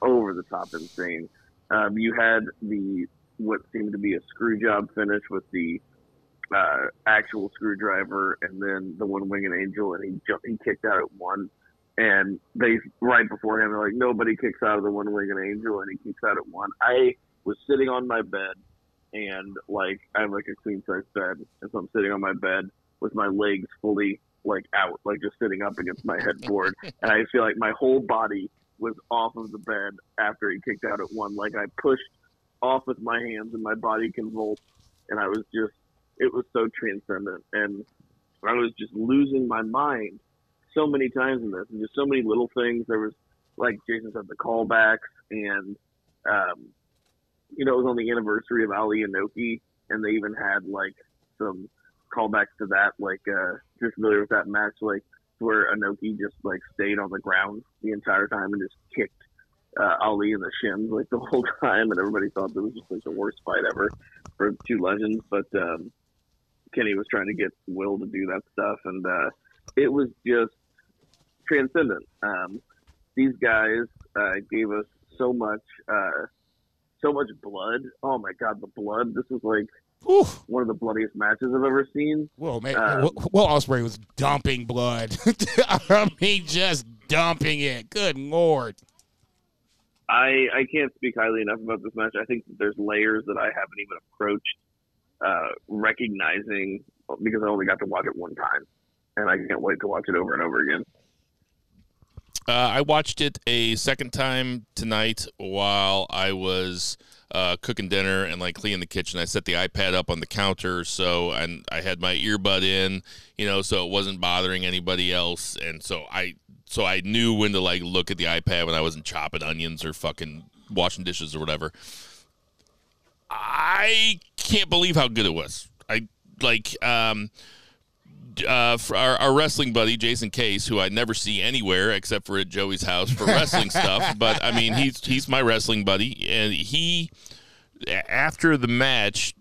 over the top insane. Um, you had the what seemed to be a screw job finish with the uh, actual screwdriver, and then the one winged angel, and he jumped, he kicked out at one. And they right before him, they're like, nobody kicks out of the one winged angel, and he kicks out at one. I was sitting on my bed, and like I have like a queen size bed, and so I'm sitting on my bed with my legs fully like out, like just sitting up against my headboard, and I feel like my whole body was off of the bed after he kicked out at one. Like I pushed off with my hands, and my body convulsed, and I was just, it was so transcendent, and I was just losing my mind so many times in this, and just so many little things. There was, like Jason said, the callbacks, and um, you know, it was on the anniversary of Ali and Inoki, and they even had like some callbacks to that. Like, uh, if you're familiar with that match, like where Inoki just like stayed on the ground the entire time and just kicked uh, Ali in the shins like the whole time, and everybody thought that was just like the worst fight ever for two legends. But um, Kenny was trying to get Will to do that stuff, and uh, it was just transcendent. Um, these guys uh, gave us so much, uh, so much blood. Oh my god, the blood! This was like Oof. one of the bloodiest matches I've ever seen. Well, man, Um, Will, Ospreay was dumping blood. I mean, just dumping it. Good lord. I I can't speak highly enough about this match. I think that there's layers that I haven't even approached uh, recognizing because I only got to watch it one time, and I can't wait to watch it over and over again. Uh, I watched it a second time tonight while I was uh, cooking dinner and like cleaning the kitchen. I set the iPad up on the counter, so and I had my earbud in, you know, so it wasn't bothering anybody else. And so I so I knew when to like look at the iPad when I wasn't chopping onions or fucking washing dishes or whatever. I can't believe how good it was. I like um uh, for our, our wrestling buddy Jason Case, who I never see anywhere except for at Joey's house for wrestling stuff. But I mean, he's he's my wrestling buddy, and he after the match,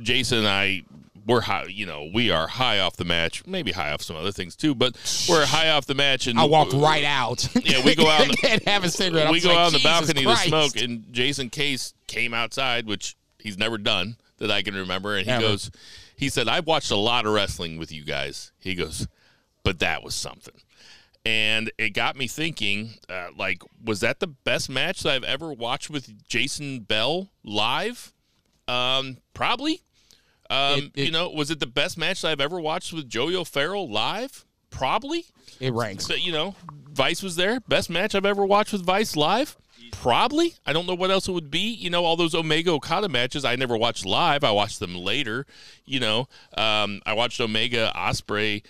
Jason and I we're high. You know, we are high off the match, maybe high off some other things too, but we're high off the match. And I walked right out. Yeah, we go out and have a cigarette. We go like, out on the balcony Christ." to smoke, and Jason Case came outside, which he's never done that I can remember, and he Ever. goes, he said, "I've watched a lot of wrestling with you guys." He goes, "But that was something." And it got me thinking, uh, like, was that the best match that I've ever watched with Jason Bell live? Um, probably. Um, It- it- you know, was it the best match that I've ever watched with Joey O'Farrell live? Probably. It ranks. So, you know, Vice was there. Best match I've ever watched with Vice live? Probably. I don't know what else it would be. You know, all those Omega Okada matches I never watched live. I watched them later. You know, um, I watched Omega Ospreay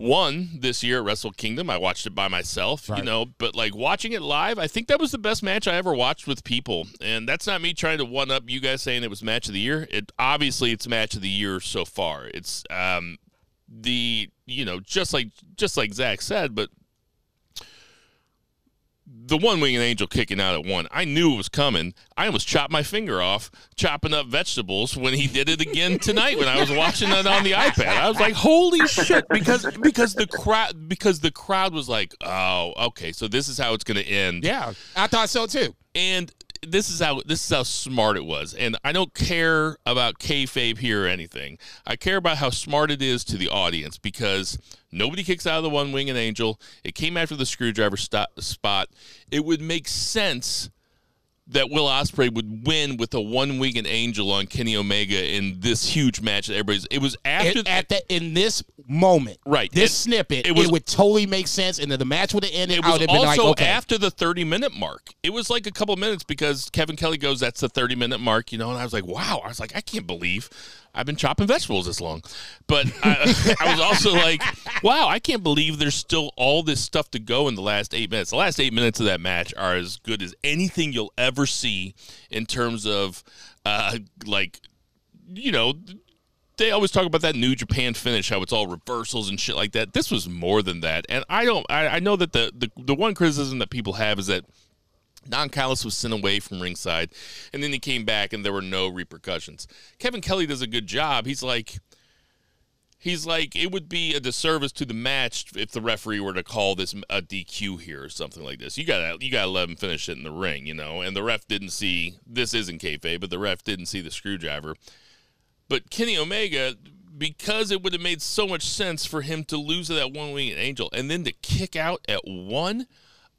one this year at Wrestle Kingdom. I watched it by myself, you know, but like watching it live, I think that was the best match I ever watched with people. And that's not me trying to one up you guys saying it was match of the year. It obviously it's match of the year so far. It's um the you know, just like just like Zach said, but the one winged angel kicking out at one. I knew it was coming. I almost chopped my finger off chopping up vegetables when he did it again tonight when I was watching it on the iPad. I was like, "Holy shit!" Because because the crowd because the crowd was like, "Oh, okay, so this is how it's going to end." Yeah, I thought so too. and this is how this is how smart it was. And I don't care about kayfabe here or anything. I care about how smart it is to the audience because nobody kicks out of the one winged angel. It came after the screwdriver sto- spot. It would make sense that Will Ospreay would win with a one winged angel on Kenny Omega in this huge match that everybody's. It was after It- at the in this moment, Right. This It- snippet, it it, would totally make sense, and then the match would have ended. It was have been also like, okay, after the 30 minute mark. It was like a couple minutes because Kevin Kelly goes, that's the 30 minute mark, you know, and I was like, wow. I was like, I can't believe I've been chopping vegetables this long. But I, I was also like, wow, I can't believe there's still all this stuff to go in the last eight minutes. The last eight minutes of that match are as good as anything you'll ever see in terms of, uh, like, you know, they always talk about that New Japan finish, how it's all reversals and shit like that. This was more than that, and I don't. I, I know that the, the the one criticism that people have is that Don Callis was sent away from ringside, and then he came back, and there were no repercussions. Kevin Kelly does a good job. He's like. He's like, it would be a disservice to the match if the referee were to call this a DQ here or something like this. You gotta, you gotta let him finish it in the ring, you know. And the ref didn't see this isn't kayfabe, but the ref didn't see the screwdriver. But Kenny Omega, because it would have made so much sense for him to lose to that one winged angel and then to kick out at one.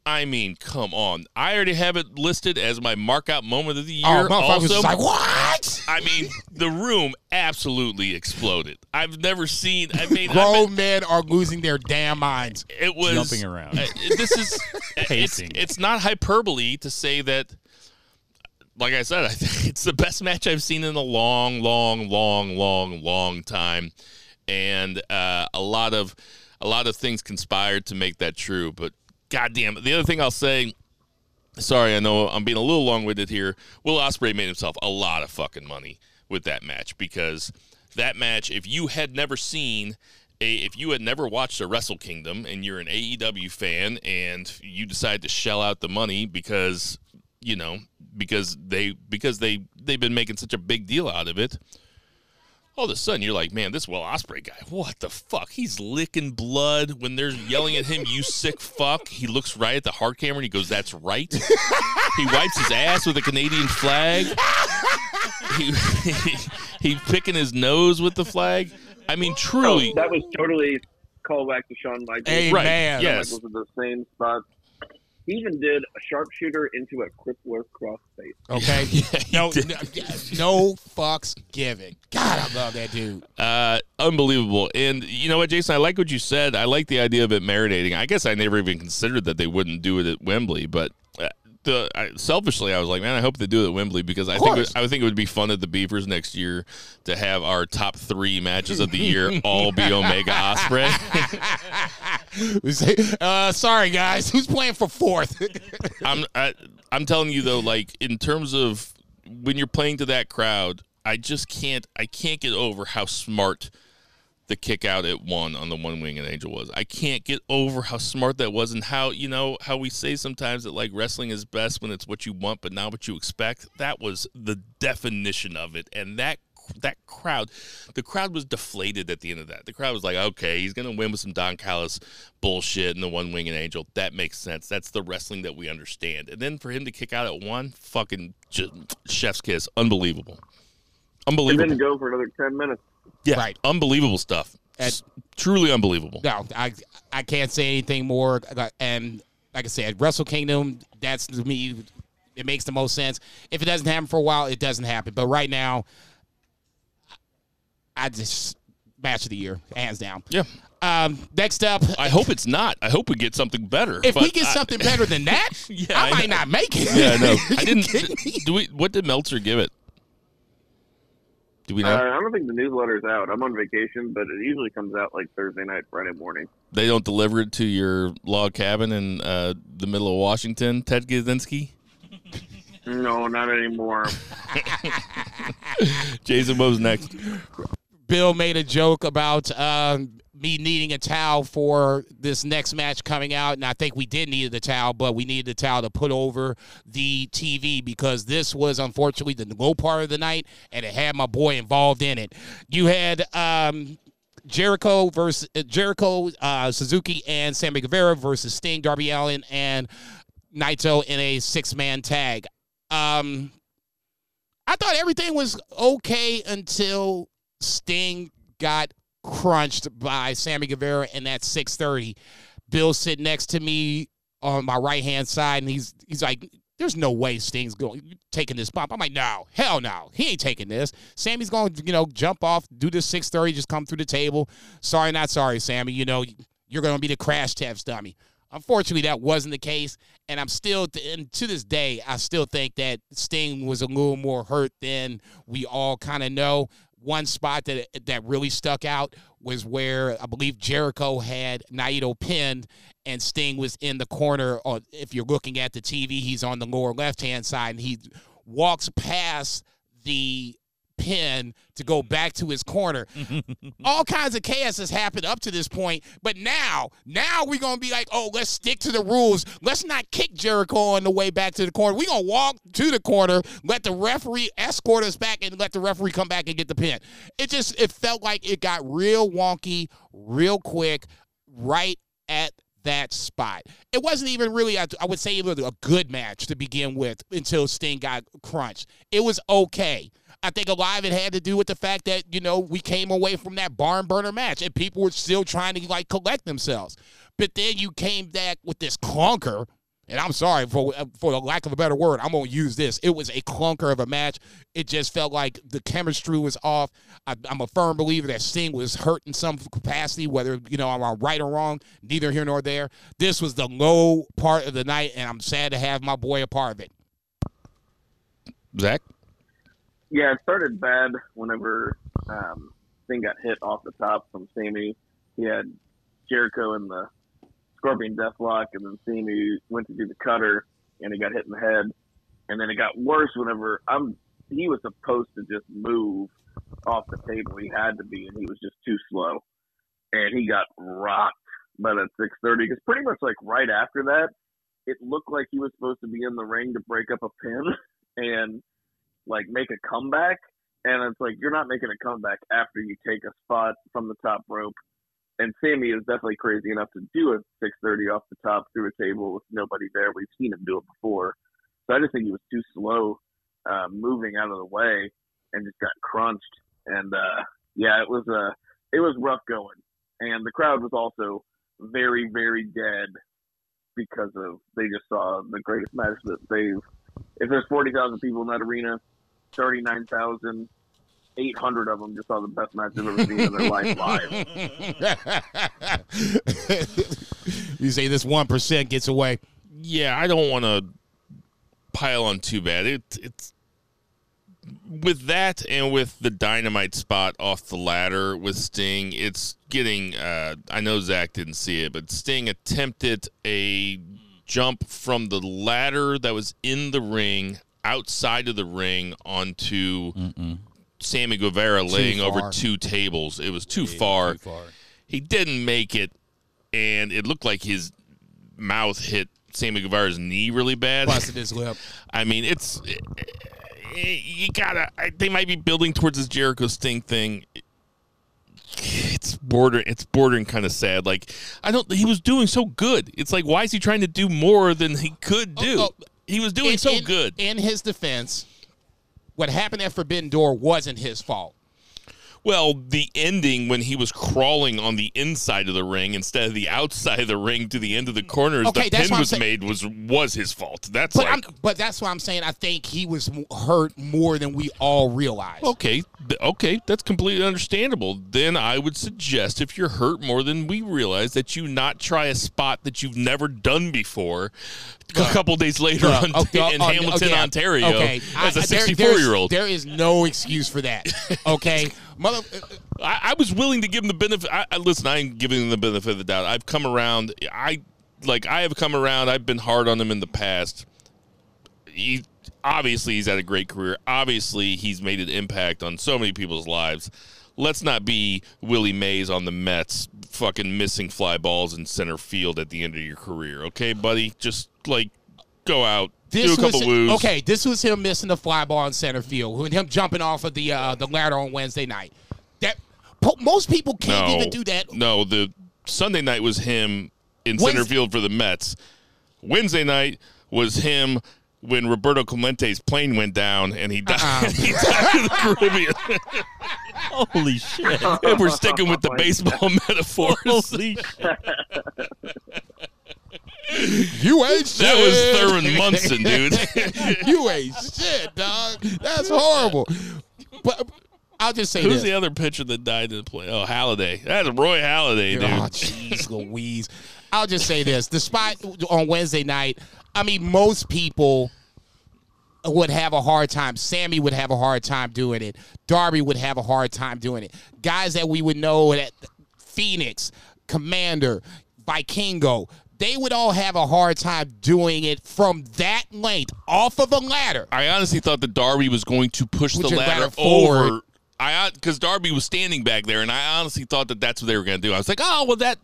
I mean, come on. I already have it listed as my mark out moment of the year. oh, motherfucker was also, just like, what? I mean, the room absolutely exploded. I've never seen. I mean, I Grown mean, men are losing their damn minds. it was Jumping around. uh, this is it's, Pacing. it's not hyperbole to say that. Like I said, I think it's the best match I've seen in a long, long, long, long, long time, and uh, a lot of a lot of things conspired to make that true. But goddamn, the other thing I'll say sorry, I know I'm being a little long winded here. Will Ospreay made himself a lot of fucking money with that match because that match, if you had never seen a, if you had never watched a Wrestle Kingdom and you're an AEW fan and you decide to shell out the money because you know because they because they they've been making such a big deal out of it. All of a sudden, you're like, man, this Will Ospreay guy, what the fuck? He's licking blood when they're yelling at him, you sick fuck. He looks right at the hard camera and he goes, that's right. he wipes his ass with a Canadian flag. He, he, picking his nose with the flag. I mean, truly. Oh, that was totally callback to Shawn Michaels. Hey, Right, man. yeah. Michaels in the same spot. He even did a sharpshooter into a crippler crossface. Okay. Yeah, no, no, no fucks given. God, I love that dude. Uh, unbelievable. And you know what, Jason? I like what you said. I like the idea of it marinating. I guess I never even considered that they wouldn't do it at Wembley, but uh, the I, selfishly, I was like, man, I hope they do it at Wembley because I think it. I would think it would be fun at the Beavers next year to have our top three matches of the year all be Omega Ospreay. We say, uh, sorry guys, who's playing for fourth? I'm I, I'm telling you though, like in terms of when you're playing to that crowd, I just can't I can't get over how smart the kick out at one on the one wing and angel was. I can't get over how smart that was and how you know how we say sometimes that like wrestling is best when it's what you want but not what you expect. That was the definition of it, and that that crowd, the crowd was deflated at the end of that. The crowd was like, okay, he's gonna win with some Don Callis bullshit and the one wing and angel. That makes sense. That's the wrestling that we understand. And then for him to kick out at one, fucking just, chef's kiss, unbelievable, Unbelievable. Unbelievable. then go for another ten minutes. Yeah, Right. Unbelievable stuff. And- truly unbelievable. no, I I can't say anything more. And like I said, Wrestle Kingdom, that's to me, it makes the most sense. If it doesn't happen for a while, it doesn't happen. But right now, I just match of the year, hands down. Yeah. Um, next up, I hope it's not. I hope we get something better. if we get I- something better than that, Yeah, I, I might know. not make it. yeah, no, You I didn't. Do we? What did Meltzer give it? Do we Uh. I don't think the newsletter's out. I'm on vacation, but it usually comes out like Thursday night, Friday morning. they don't deliver it to your log cabin in uh, the middle of Washington, Ted Kaczynski? No, not anymore. Jason Mo's next. Bill made a joke about um, me needing a towel for this next match coming out, and I think we did need the towel, but we needed the towel to put over the TV because this was unfortunately the low part of the night, and it had my boy involved in it. You had. Um, Jericho versus uh, Jericho, uh, Suzuki, and Sammy Guevara versus Sting, Darby Allin, and Naito in a six-man tag. Um, I thought everything was okay until Sting got crunched by Sammy Guevara in that 630. Bill sitting next to me on my right hand side, and he's he's like, "There's no way Sting's going taking this bump." I'm like, "No, hell no, he ain't taking this." Sammy's going to you know jump off, do this 630, just come through the table. Sorry, not sorry, Sammy. You know you're going to be the crash test dummy. Unfortunately, that wasn't the case, and I'm still, and to this day, I still think that Sting was a little more hurt than we all kind of know. One spot that that really stuck out was where I believe Jericho had Naito pinned, and Sting was in the corner. Or if you're looking at the TV, he's on the lower left hand side, and he walks past the pin to go back to his corner. All kinds of chaos has happened up to this point, but now, now we're gonna be like, oh, let's stick to the rules. Let's not kick Jericho on the way back to the corner. We're gonna walk to the corner, let the referee escort us back, and let the referee come back and get the pin. It just it felt like it got real wonky, real quick, right at that spot. It wasn't even really, I I would say, it was a good match to begin with until Sting got crunched. It was okay. I think a lot of it had to do with the fact that, you know, we came away from that barn burner match and people were still trying to, like, collect themselves. But then you came back with this clunker, and I'm sorry for for the lack of a better word, I'm gonna use this. It was a clunker of a match. It just felt like the chemistry was off. I, I'm a firm believer that Sting was hurt in some capacity, whether you know I'm right or wrong. Neither here nor there. This was the low part of the night, and I'm sad to have my boy a part of it. Zach? Yeah, it started bad whenever um, thing got hit off the top from Sammy. He had Jericho in the Scorpion Deathlock, and then Sammy went to do the cutter, and he got hit in the head. And then it got worse whenever I'm. He was supposed to just move off the table. He had to be, and he was just too slow. And he got rocked by that 630. Because pretty much like right after that, it looked like he was supposed to be in the ring to break up a pin, and like make a comeback and it's like you're not making a comeback after you take a spot from the top rope. And Sammy is definitely crazy enough to do a 630 off the top through a table with nobody there. We've seen him do it before. So I just think he was too slow uh, moving out of the way and just got crunched. And uh, yeah it was uh, it was rough going. And the crowd was also very very dead because of they just saw the greatest match that they've if there's 40,000 people in that arena, 39,800 of them just saw the best match they've ever seen in their life live. you say this one percent gets away. Yeah, I don't want to pile on too bad. It, it's with that and with the dynamite spot off the ladder with Sting. It's getting. Uh, I know Zach didn't see it, but Sting attempted a jump from the ladder that was in the ring outside of the ring onto Sammy Guevara laying over two tables. It was too far. He didn't make it, and it looked like his mouth hit Sammy Guevara's knee really bad. Busted his lip. I mean, it's you gotta. I, they might be building towards this Jericho Sting thing. It's border. It's bordering kind of sad. Like I don't. He was doing so good. It's like why is he trying to do more than he could oh, do? Oh, oh, he was doing in, so in- good. In his defense, what happened at Forbidden Door wasn't his fault. Well, the ending when he was crawling on the inside of the ring instead of the outside of the ring to the end of the corners, Okay, the pin was saying. made was was his fault. That's But like but that's why I'm saying I think he was hurt more than we all realize. Okay, okay, that's completely understandable. Then I would suggest if you're hurt more than we realize that you not try a spot that you've never done before. A couple days later Uh, on, okay, in uh, Hamilton, okay, Ontario, as a 64 there's- year old. There is no excuse for that. Okay, mother. Uh, uh, I, I was willing to give him the benefit. I, I, listen, I'm giving him the benefit of the doubt. I've come around. I like I have come around. I've been hard on him in the past. He obviously he's had a great career. Obviously he's made an impact on so many people's lives. Let's not be Willie Mays on the Mets, fucking missing fly balls in center field at the end of your career. Okay, buddy, just like go out, do a couple was woos. okay. This was him missing the fly ball in center field, with him jumping off of the uh, the ladder on Wednesday night. That po- most people can't no, even do that. No, the Sunday night was him in center field for the Mets. Wednesday night was him when Roberto Clemente's plane went down and he died. Uh-uh. he died in the Caribbean. Holy shit. and we're sticking with the baseball metaphors. Holy shit. You ain't shit. That was Thurman Munson, dude. you ain't shit, dog. That's horrible. But I'll just say Who's this. the other pitcher that died in the play? Oh, Halladay. That's Roy Halladay, oh, dude. Oh, jeez, Louise. I'll just say this: Despite on Wednesday night. I mean, most people would have a hard time. Sammy would have a hard time doing it. Darby would have a hard time doing it. Guys that we would know that Fénix, Komander, Vikingo, they would all have a hard time doing it from that length off of a ladder. I honestly thought that Darby was going to push Push the ladder, ladder forward. over. I uh, because Darby was standing back there, and I honestly thought that that's what they were going to do. I was like, oh well, that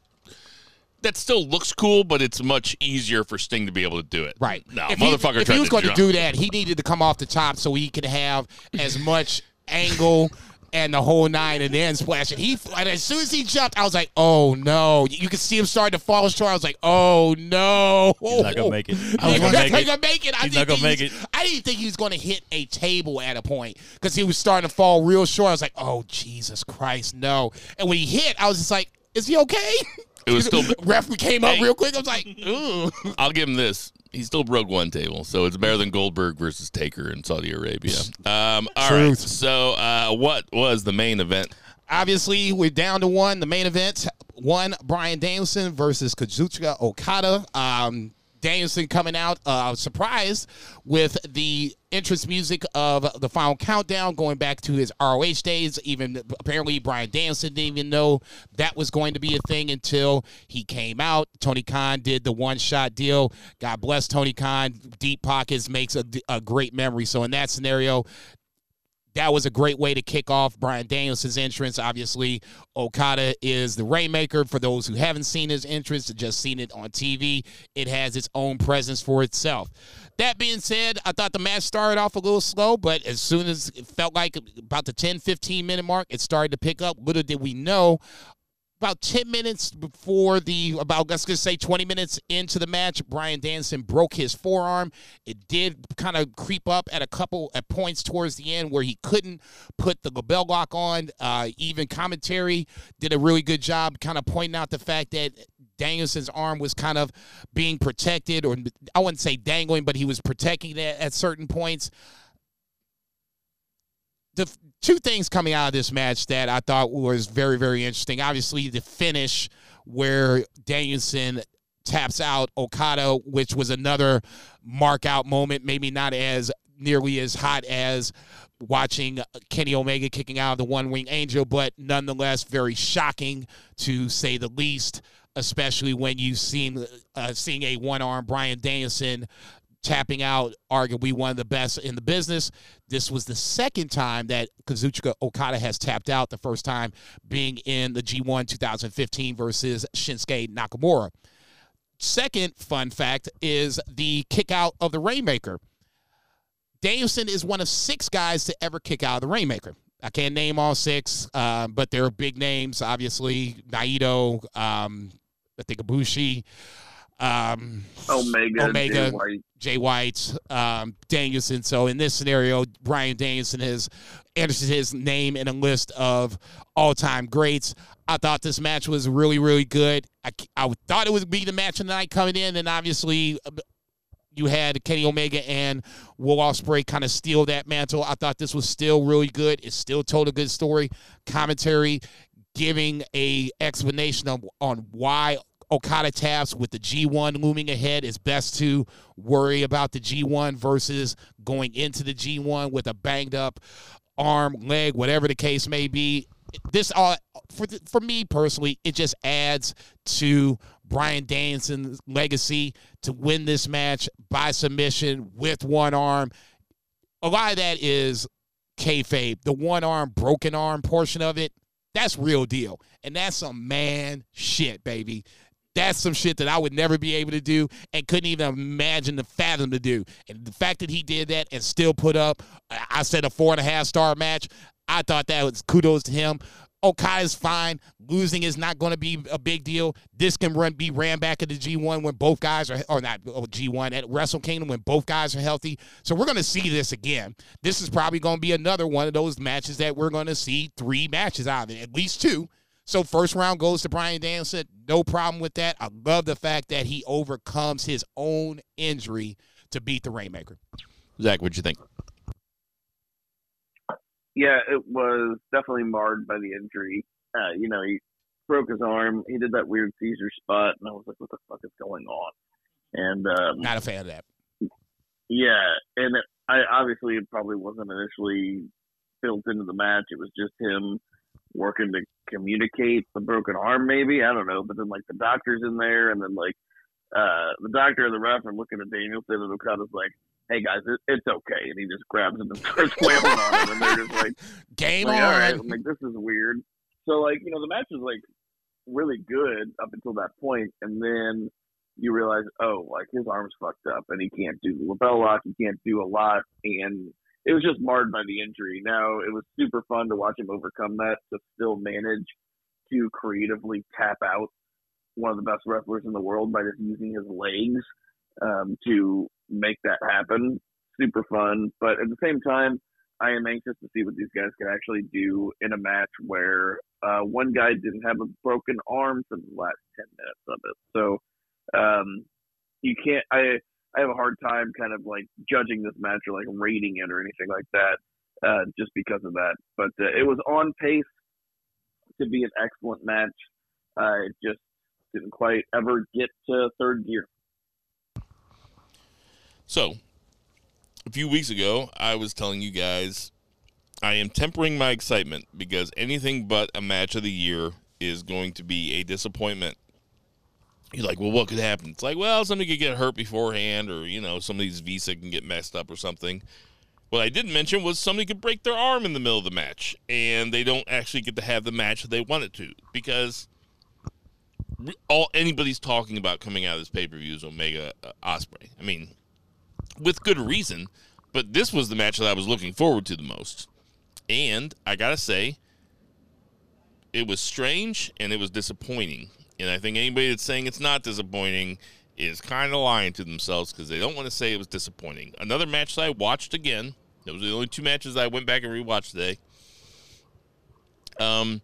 that still looks cool, but it's much easier for Sting to be able to do it. Right. No, if motherfucker He, if he was to going to do that, he needed to come off the top so he could have as much angle and the whole nine and then splash it. He and as soon as he jumped, I was like, oh no. You could see him starting to fall short. I was like, oh no. He's not gonna make it. He's I was not not gonna make gonna make it. I He's didn't gonna think make he was- it. I didn't think he was going to hit a table at a point because he was starting to fall real short. I was like, oh Jesus Christ, no. And when he hit, I was just like, is he okay? It was still. Ref came up Hey. real quick. I was like, ooh. I'll give him this. He still broke one table, so it's better than Goldberg versus Taker in Saudi Arabia. Um, all right. Truth. So, uh, what was the main event? Obviously, we're down to one. The main event, one Bryan Danielson versus Kazuchika Okada. Um, Danielson coming out uh, surprised with the entrance music of the final countdown, going back to his ROH days. Even apparently, Bryan Danielson didn't even know that was going to be a thing until he came out. Tony Khan did the one shot deal. God bless Tony Khan. Deep pockets makes a, a great memory. So, in that scenario, that was a great way to kick off Bryan Danielson's entrance. Obviously, Okada is the Rainmaker. For those who haven't seen his entrance, just seen it on TV, it has its own presence for itself. That being said, I thought the match started off a little slow, but as soon as it felt like about the 10 15 minute mark, it started to pick up. Little did we know, about 10 minutes before the about let's just say 20 minutes into the match Bryan Danielson broke his forearm. It did kind of creep up at a couple at points towards the end where he couldn't put the bell lock on. Uh, even commentary did a really good job kind of pointing out the fact that Danielson's arm was kind of being protected, or I wouldn't say dangling, but he was protecting it at certain points. The two things coming out of this match that I thought was very, very interesting. Obviously, the finish where Danielson taps out Okada, which was another mark out moment. Maybe not as nearly as hot as watching Kenny Omega kicking out of the One Wing Angel, but nonetheless very shocking to say the least. Especially when you've seen uh, seeing a one arm Bryan Danielson tapping out, arguably one of the best in the business. This was the second time that Kazuchika Okada has tapped out, the first time being in the G1 2015 versus Shinsuke Nakamura. Second fun fact is the kick out of the Rainmaker. Danielson is one of six guys to ever kick out of the Rainmaker. I can't name all six, uh, but there are big names, obviously. Naito, um, I think Ibushi, um, Omega, Omega, Jay White. Jay White, um, Danielson. So in this scenario, Bryan Danielson has entered his name in a list of all-time greats. I thought this match was really, really good. I, I thought it would be the match of the night coming in, and obviously uh, you had Kenny Omega and Will Ospreay kind of steal that mantle. I thought this was still really good. It still told a good story. Commentary giving a explanation of, on why Okada taps with the G1 looming ahead. It's best to worry about the G1 versus going into the G1 with a banged up arm, leg, whatever the case may be. This all for th- for me personally, it just adds to Bryan Danielson's legacy to win this match by submission with one arm. A lot of that is kayfabe. The one arm, broken arm portion of it, that's real deal, and that's some man shit, baby. That's some shit that I would never be able to do and couldn't even imagine to fathom to do. And the fact that he did that and still put up, I said a four and a half star match. I thought that was kudos to him. Okada's fine. Losing is not going to be a big deal. This can run be ran back at the G1 when both guys are, or not oh, G1 at Wrestle Kingdom when both guys are healthy. So we're going to see this again. This is probably going to be another one of those matches that we're going to see three matches out of it, at least two. So first round goes to Bryan Danielson. No problem with that. I love the fact that he overcomes his own injury to beat the Rainmaker. Zach, what'd you think? Yeah, it was definitely marred by the injury. Uh, you know, he broke his arm. He did that weird Caesar spot, and I was like, "What the fuck is going on?" And um, Not a fan of that. yeah, and it, I obviously it probably wasn't initially built into the match. It was just him working to communicate the broken arm, maybe I don't know. But then like the doctor's in there, and then like uh the doctor and the ref are looking at Danielson, and Okada's like, "Hey guys, it, it's okay," and he just grabs him and starts wailing on him, and they're just like, Game like, on. all right, I'm like, this is weird. So like, you know, the match was like really good up until that point, and then you realize, oh, like his arm's fucked up, and he can't do the LeBell Lock, he can't do a lot, and it was just marred by the injury. Now it was super fun to watch him overcome that to still manage to creatively tap out one of the best wrestlers in the world by just using his legs um, to make that happen. Super fun, but at the same time, I am anxious to see what these guys can actually do in a match where uh, one guy didn't have a broken arm for the last ten minutes of it. So um, you can't. I I have a hard time kind of like judging this match or like rating it or anything like that, uh, just because of that. But uh, it was on pace to be an excellent match. Uh, it just didn't quite ever get to third gear. So, a few weeks ago, I was telling you guys I am tempering my excitement because anything but a match of the year is going to be a disappointment. You're like, well, what could happen? It's like, well, somebody could get hurt beforehand, or you know, somebody's visa can get messed up or something. What I didn't mention was somebody could break their arm in the middle of the match, and they don't actually get to have the match that they wanted to because all anybody's talking about coming out of this pay per view is Omega uh, Ospreay. I mean, with good reason, but this was the match that I was looking forward to the most. And I gotta say, it was strange and it was disappointing. And I think anybody that's saying it's not disappointing is kind of lying to themselves because they don't want to say it was disappointing. Another match that I watched again. Those were the only two matches I went back and rewatched today. Um,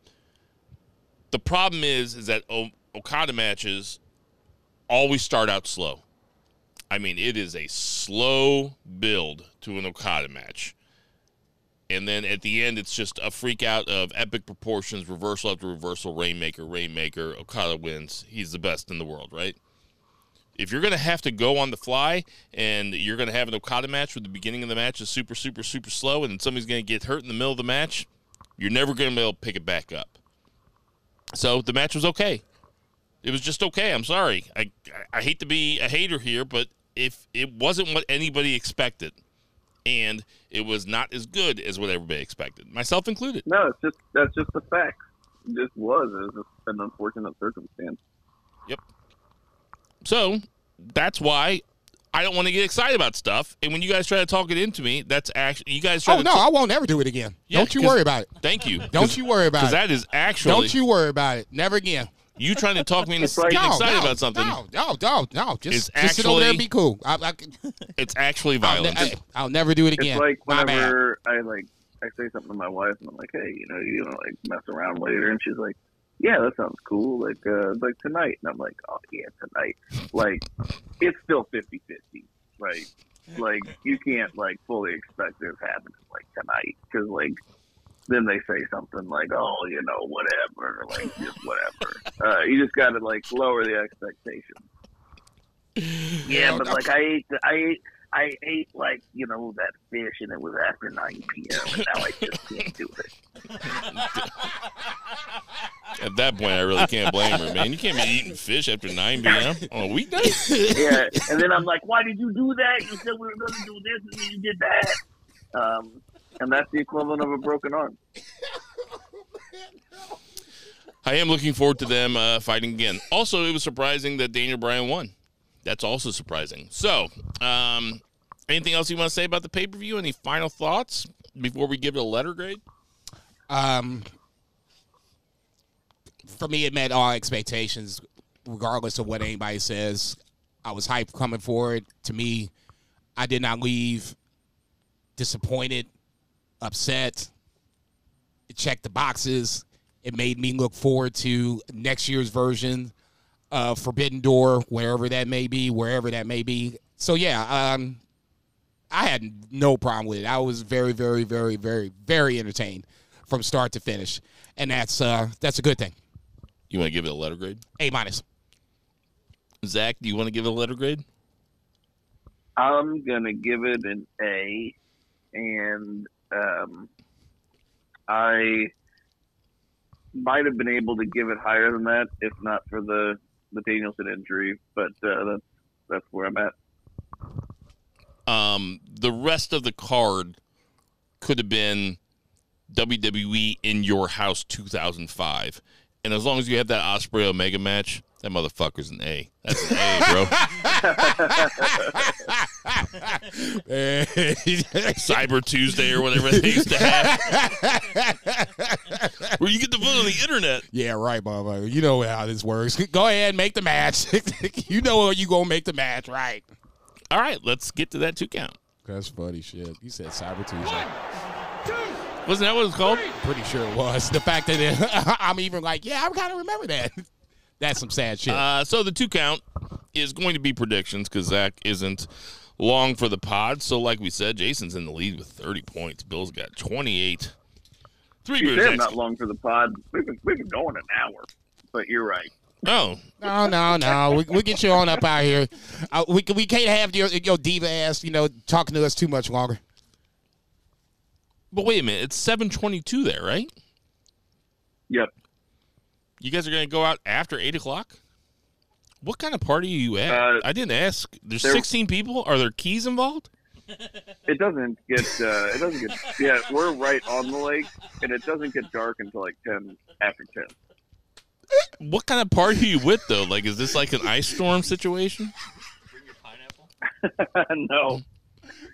the problem is, is that o- Okada matches always start out slow. I mean, it is a slow build to an Okada match. And then at the end, it's just a freak out of epic proportions, reversal after reversal, Rainmaker, Rainmaker. Okada wins. He's the best in the world, right? If you're going to have to go on the fly and you're going to have an Okada match where the beginning of the match is super, super, super slow and somebody's going to get hurt in the middle of the match, you're never going to be able to pick it back up. So the match was okay. It was just okay. I'm sorry. I, I hate to be a hater here, but if it wasn't what anybody expected, and it was not as good as what everybody expected, myself included. No, it's just that's just the fact. It just was. It was just an unfortunate circumstance. Yep. So that's why I don't want to get excited about stuff. And when you guys try to talk it into me, that's actually you guys try Oh to. no, ta- I won't ever do it again. Yeah, Don't you worry about it. Thank you. Don't you worry about it. that is actually Don't you worry about it. Never again. You trying to talk me into It's like- getting no, excited no, about something. No, no, no, no. Just, It's just sit over there and actually- be cool. I, I, It's actually I'll, ne- violence. I, will never do it again. It's like My whenever I like I say something to my wife and I'm like, hey, you know, you gonna like mess around later, and she's like, yeah, that sounds cool. Like uh, like tonight, and I'm like, oh yeah, tonight. Like it's still 50-50, right? Like you can't like fully expect this happening like tonight because like then they say something like, oh, you know, whatever, like just whatever. Uh, you just gotta like lower the expectations. Yeah, but like I ate, I ate, I ate like you know that fish, and it was after nine p.m. and now I just can't do it. At that point, I really can't blame her, man. You can't be eating fish after 9 p.m. on a weekday. Yeah, and then I'm like, why did you do that? You said we were going to do this, and then you did that. Um, and that's the equivalent of a broken arm. I am looking forward to them uh, fighting again. Also, it was surprising that Daniel Bryan won. That's also surprising. So, um, anything else you want to say about the pay per view? Any final thoughts before we give it a letter grade? Um, for me, it met all expectations, regardless of what anybody says. I was hyped coming forward. To me, I did not leave disappointed, upset. It checked the boxes. It made me look forward to next year's version of Forbidden Door, wherever that may be, wherever that may be. So yeah, um, I had no problem with it. I was very, very, very, very, very entertained from start to finish, and that's uh, that's a good thing. You want to give it a letter grade? A minus. Zach, do you want to give it a letter grade? I'm gonna give it an A, and um, I might have been able to give it higher than that if not for the the Danielson injury, but uh, that's that's where I'm at. Um, the rest of the card could have been WWE in Your House 2005. And as long as you have that Ospreay Omega match, that motherfucker's an A. That's an A, bro. Cyber Tuesday or whatever they used to have. Where you get the vote on the internet. yeah, right, motherfucker. You know how this works. Go ahead, make the match. you know you gonna make the match, right? All right, let's get to that two count. That's funny shit. You said Cyber Tuesday. Wasn't that what it's called? Pretty sure it was. The fact that it, I'm even like, yeah, I kind of remember that. That's some sad shit. Uh, so the two count is going to be predictions because Zach isn't long for the pod. So, like we said, Jason's in the lead with 30 points. Bill's got 28. Three You beers. said not long for the pod. We've been, we've been going an hour, but you're right. Oh, No, no, no. We we get you on up out here. Uh, we we can't have your your diva ass, you know, talking to us too much longer. But wait a minute. It's 722 there, right? Yep. You guys are going to go out after 8 o'clock? What kind of party are you at? Uh, I didn't ask. There's there- 16 people. Are there keys involved? It doesn't get. Uh, it doesn't get. Yeah, we're right on the lake, and it doesn't get dark until like ten after ten. What kind of party are you with, though? Like, is this like an ice storm situation? Bring your pineapple. no,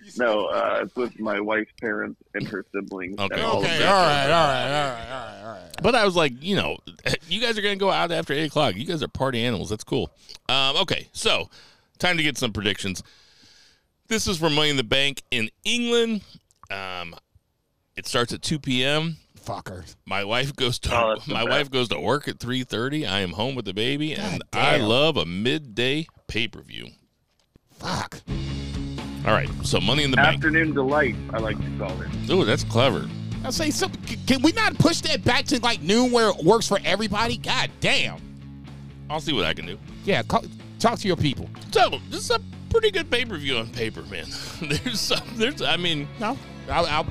no. Uh, it's with my wife's parents and her siblings. Okay. and all of Okay, them. all right, all right, all right, all right, all right. But I was like, you know, you guys are going to go out after 8 o'clock. You guys are party animals. That's cool. Um, okay, so time to get some predictions. This is for Money in the Bank in England. Um, it starts at 2 p.m. Fucker. My wife goes to Oh, my best. wife goes to work at 3:30. I am home with the baby, and God I love a midday pay-per-view. Fuck. All right, so Money in the Bank. Afternoon delight, I like to call it. Oh, that's clever. I say something. c- Can we not push that back to like noon where it works for everybody? God damn. I'll see what I can do. Yeah, call, talk to your people. So this is a pretty good pay per view on paper, man. there's some, there's I mean No, I'll, I'll,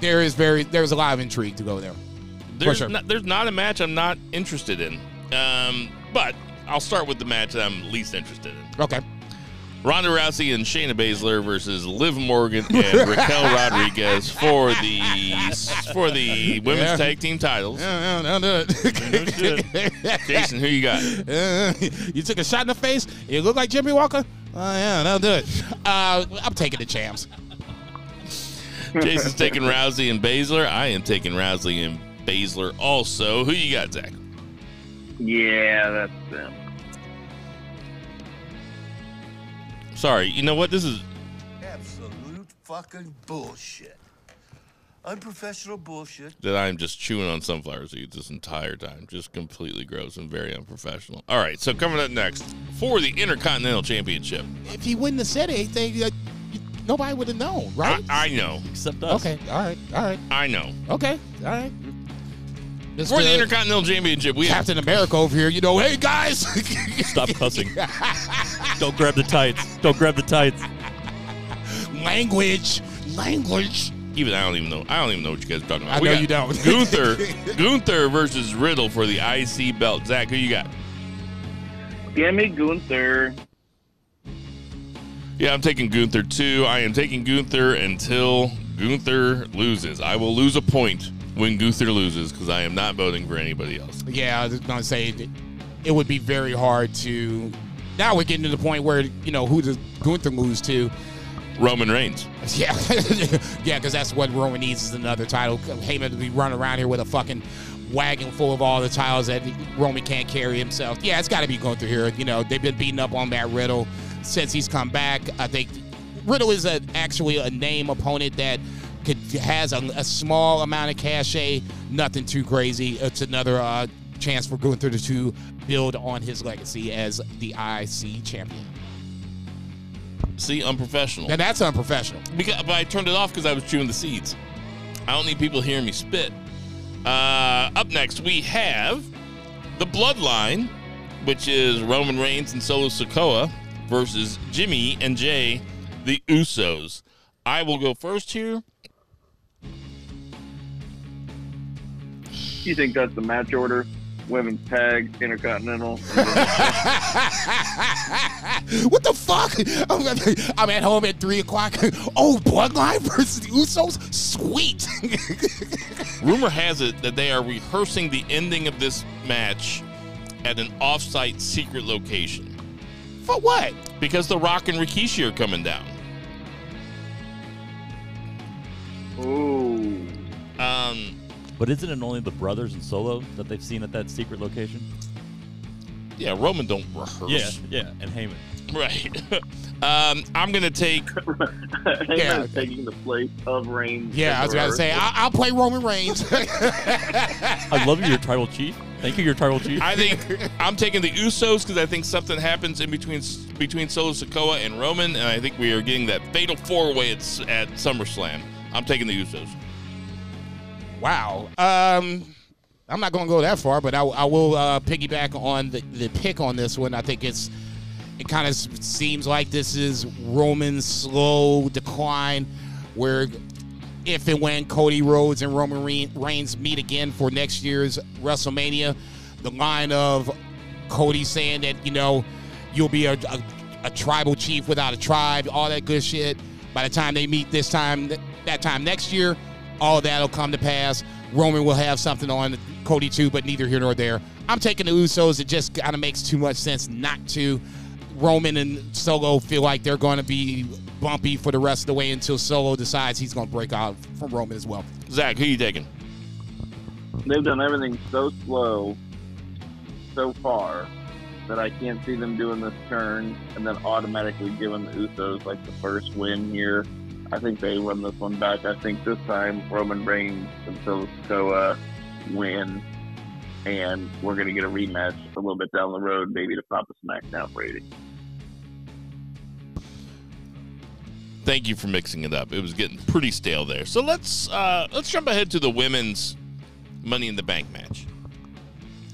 there is very there's a lot of intrigue to go there. there's sure. not, there's not a match I'm not interested in. Um, but I'll start with the match that I'm least interested in. Okay. Ronda Rousey and Shayna Baszler versus Liv Morgan and Raquel Rodriguez for the for the women's Yeah. tag team titles. No, no, no, no. Jason, who you got? Uh, you took a shot in the face. You look like Jimmy Walker. Oh yeah, that'll do it. Uh, I'm taking the champs. Jason's taking Rousey and Baszler. I am taking Rousey and Baszler also. Who you got, Zach? Yeah, that's them. Sorry, you know what? This is Absolute fucking bullshit. Unprofessional bullshit. that I'm just chewing on sunflower seeds this entire time. Just completely gross and very unprofessional. All right, so coming up next for the Intercontinental Championship. If he wouldn't have said anything, uh, nobody would have known, I, right? I know. Except us. okay. All right. All right. I know. Okay. All right. For the Intercontinental Championship, we have Captain America over here, you know, hey guys. Stop cussing. Don't grab the tights. Don't grab the tights. language. Language. even I don't even know. I don't even know what you guys are talking about. I We know got you don't. Gunther, Gunther versus Riddle for the IC belt. Zach, who you got? Give me Gunther. Yeah, I'm taking Gunther too. I am taking Gunther until Gunther loses. I will lose a point when Gunther loses because I am not voting for anybody else. Yeah, I was gonna say it, it would be very hard to. Now we're getting to the point where you know who does Gunther lose to? Roman Reigns. Yeah, yeah, because that's what Roman needs is another title. Heyman to be running around here with a fucking wagon full of all the titles that Roman can't carry himself. Yeah, it's got to be Gunther here. You know, they've been beating up on Matt Riddle since he's come back. I think Riddle is a, actually a name opponent that could has a, a small amount of cachet, nothing too crazy. It's another uh, chance for Gunther to, to build on his legacy as the IC champion. See, unprofessional. And that's unprofessional. Because, but I turned it off because I was chewing the seeds. I don't need people hearing me spit. Uh, up next, we have the Bloodline, which is Roman Reigns and Solo Sikoa versus Jimmy and Jay, the Usos. I will go first here. You think that's the match order? Women's tag, intercontinental. what the fuck? I'm, I'm at home at three o'clock. Oh, Bloodline versus the Usos? Sweet. Rumor has it that they are rehearsing the ending of this match at an off-site secret location For what? because The Rock and Rikishi are coming down. Ooh. Um, But isn't it only the brothers and Solo that they've seen at that secret location? yeah, Roman don't rehearse. Yeah, yeah, and Heyman. Right. um, I'm gonna take. Heyman Yeah. is taking the place of Reigns. Yeah, I was gonna say, I- I'll play Roman Reigns. I love you, your tribal chief. Thank you, your tribal chief. I think I'm taking the Usos because I think something happens in between between Solo Sikoa and Roman, and I think we are getting that fatal four way at at SummerSlam. I'm taking the Usos. Wow. Um, I'm not going to go that far, but I, I will uh, piggyback on the, the pick on this one. I think it's it kind of seems like this is Roman's slow decline, where if and when Cody Rhodes and Roman Reigns meet again for next year's WrestleMania, the line of Cody saying that you know you'll be a, a, a tribal chief without a tribe, all that good shit. By the time they meet this time, that time next year, all that'll come to pass. Roman will have something on Cody too, but neither here nor there. I'm taking the Usos. It just kind of makes too much sense not to. Roman and Solo feel like they're going to be bumpy for the rest of the way until Solo decides he's going to break out from Roman as well. Zach, who you taking? They've done everything so slow, so far, that I can't see them doing this turn and then automatically giving the Usos like the first win here. I think they run this one back. I think this time Roman Reigns and Solo win, and we're going to get a rematch a little bit down the road, maybe to pop a SmackDown rating. Thank you for mixing it up. It was getting pretty stale there. So let's uh, let's jump ahead to the women's Money in the Bank match.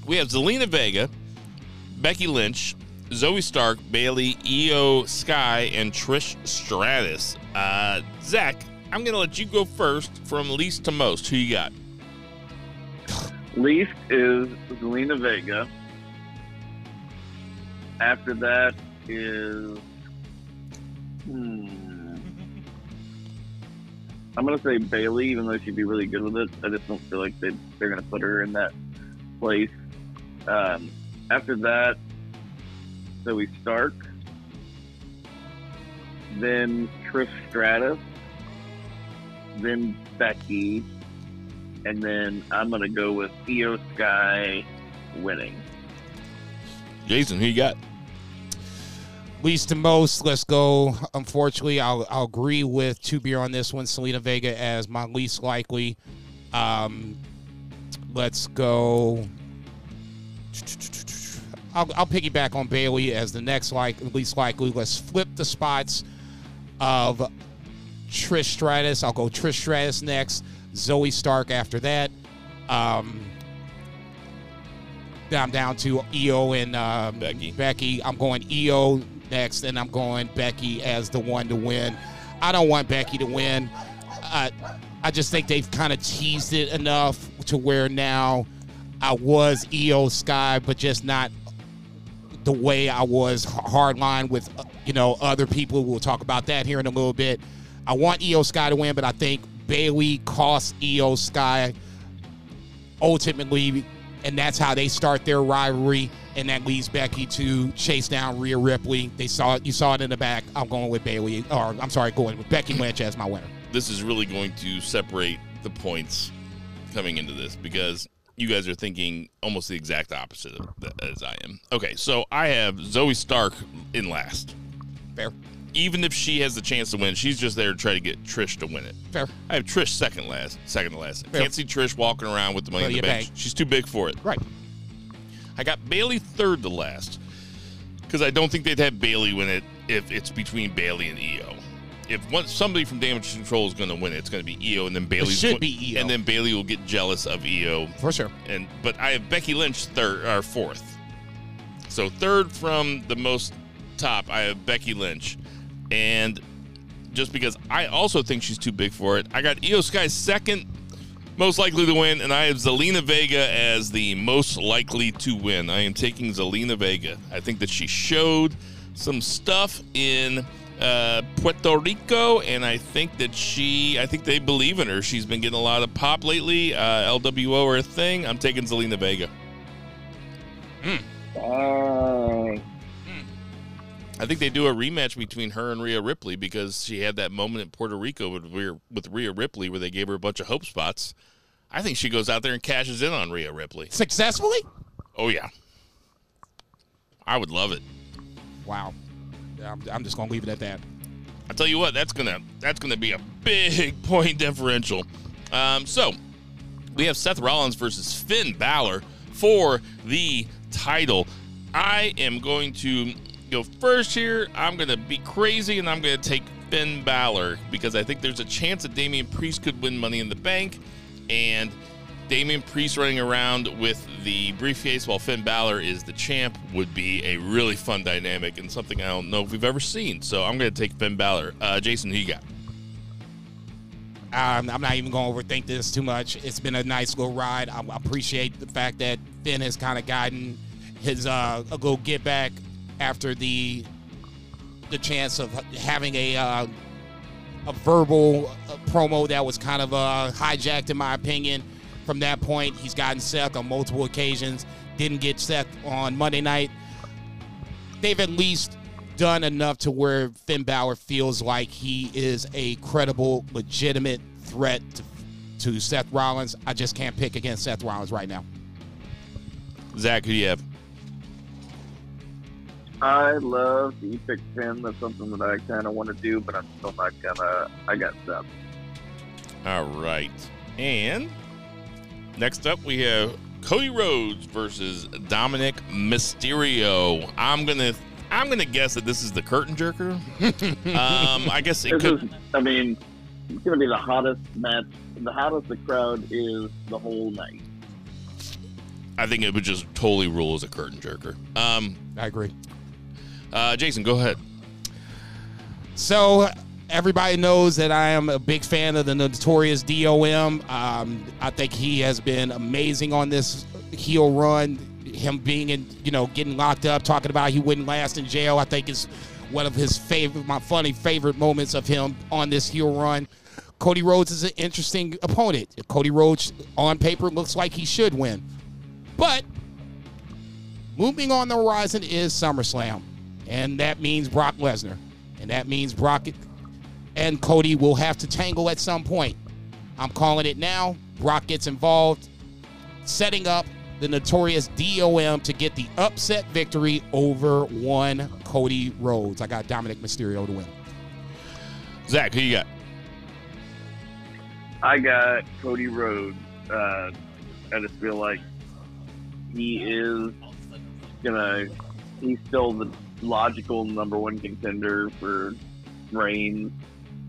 We have Zelina Vega, Becky Lynch, Zoey Stark, Bayley, Io Sky, and Trish Stratus. Uh, Zach, I'm gonna let you go first from least to most. Who you got? Least is Zelina Vega. After that is. Hmm. I'm gonna say Bailey, even though she'd be really good with it. I just don't feel like they they're gonna put her in that place. Um, after that, Zoey Stark. Then Trish Stratus. Then Becky. And then I'm gonna go with Io Sky winning. Jason, who you got? least to most. Let's go. Unfortunately, I'll, I'll agree with two beer on this one. Zelina Vega as my least likely. Um, let's go. I'll, I'll piggyback on Bayley as the next like least likely. Let's flip the spots of Trish Stratus. I'll go Trish Stratus next. Zoey Stark after that. Um, I'm down to Io and um, Becky. Becky. I'm going Io next, and I'm going Becky as the one to win. I don't want Becky to win. I, I just think they've kind of teased it enough to where now I was Io Sky, but just not the way I was hardline with uh, you know other people. We'll talk about that here in a little bit. I want Io Sky to win, but I think Bayley costs Io Sky ultimately, and that's how they start their rivalry, and that leads Becky to chase down Rhea Ripley. They saw it, you saw it in the back. I'm going with Bayley, or I'm sorry, going with Becky Lynch as my winner. This is really going to separate the points coming into this because you guys are thinking almost the exact opposite that as I am. Okay, so I have Zoey Stark in last. Fair, Even if she has the chance to win, she's just there to try to get Trish to win it. fair, I have Trish second last, second to last. Fair. Can't see Trish walking around with the money in the in bank. bank. She's too big for it. right. I got Bayley third to last because I don't think they'd have Bayley win it if it's between Bayley and Iyo. If one, somebody from Damage Control is going to win it, it's going to be Iyo, and then Bayley should be Iyo. and then Bayley will get jealous of Iyo. For sure. And but I have Becky Lynch third or fourth. So third from the most top, I have Becky Lynch, and just because I also think she's too big for it, I got Iyo Sky second, most likely to win, and I have Zelina Vega as the most likely to win. I am taking Zelina Vega. I think that she showed some stuff in uh, Puerto Rico, and I think that she, I think they believe in her. She's been getting a lot of pop lately. Uh, LWO or a thing. I'm taking Zelina Vega. Uh, I think they do a rematch between her and Rhea Ripley because she had that moment in Puerto Rico with Rhea, with Rhea Ripley where they gave her a bunch of hope spots. I think she goes out there and cashes in on Rhea Ripley. Successfully? Oh yeah, I would love it. Wow. I'm, I'm just to leave it at that. I tell you what, that's gonna that's gonna be a big point differential. Um, so we have Seth Rollins versus Finn Balor for the title. I am going to go first here. I'm gonna be crazy and I'm gonna take Finn Balor because I think there's a chance that Damian Priest could win Money in the Bank, and Damian Priest running around with the briefcase while Finn Balor is the champ would be a really fun dynamic and something I don't know if we've ever seen. So I'm going to take Finn Balor. Uh, Jason, who you got? Um, I'm not even going to overthink this too much. It's been a nice little ride. I, appreciate the fact that Finn has kind of gotten his uh, a little get back after the the chance of having a uh, a verbal uh, promo that was kind of uh, hijacked, in my opinion. From that point, he's gotten Seth on multiple occasions. Didn't get Seth on Monday night. They've at least done enough to where Finn Balor feels like he is a credible, legitimate threat to, to Seth Rollins. I just can't pick against Seth Rollins right now. Zach, who do you have? I love the pick Finn. That's something that I kind of want to do, but I'm still not gonna. I got Seth. All right. And next up, we have Cody Rhodes versus Dominic Mysterio. I'm gonna I'm gonna guess that this is the curtain jerker. um, I guess it This could. is. I mean, it's gonna be the hottest match. The hottest the crowd is the whole night. I think it would just totally rule as a curtain jerker. Um, I agree. Uh, Jason, go ahead. So everybody knows that I am a big fan of the notorious DOM. Um, I think he has been amazing on this heel run. Him being in, you know, getting locked up, talking about he wouldn't last in jail. I think is one of his favorite, my funny favorite moments of him on this heel run. Cody Rhodes is an interesting opponent. Cody Rhodes on paper looks like he should win, but moving on the horizon is SummerSlam, and that means Brock Lesnar, and that means Brock and Cody will have to tangle at some point. I'm calling it now. Brock gets involved, setting up the notorious DOM to get the upset victory over one Cody Rhodes. I got Dominic Mysterio to win. Zach, who you got? I got Cody Rhodes. Uh, I just feel like he is gonna. He's still the logical number one contender for Reigns,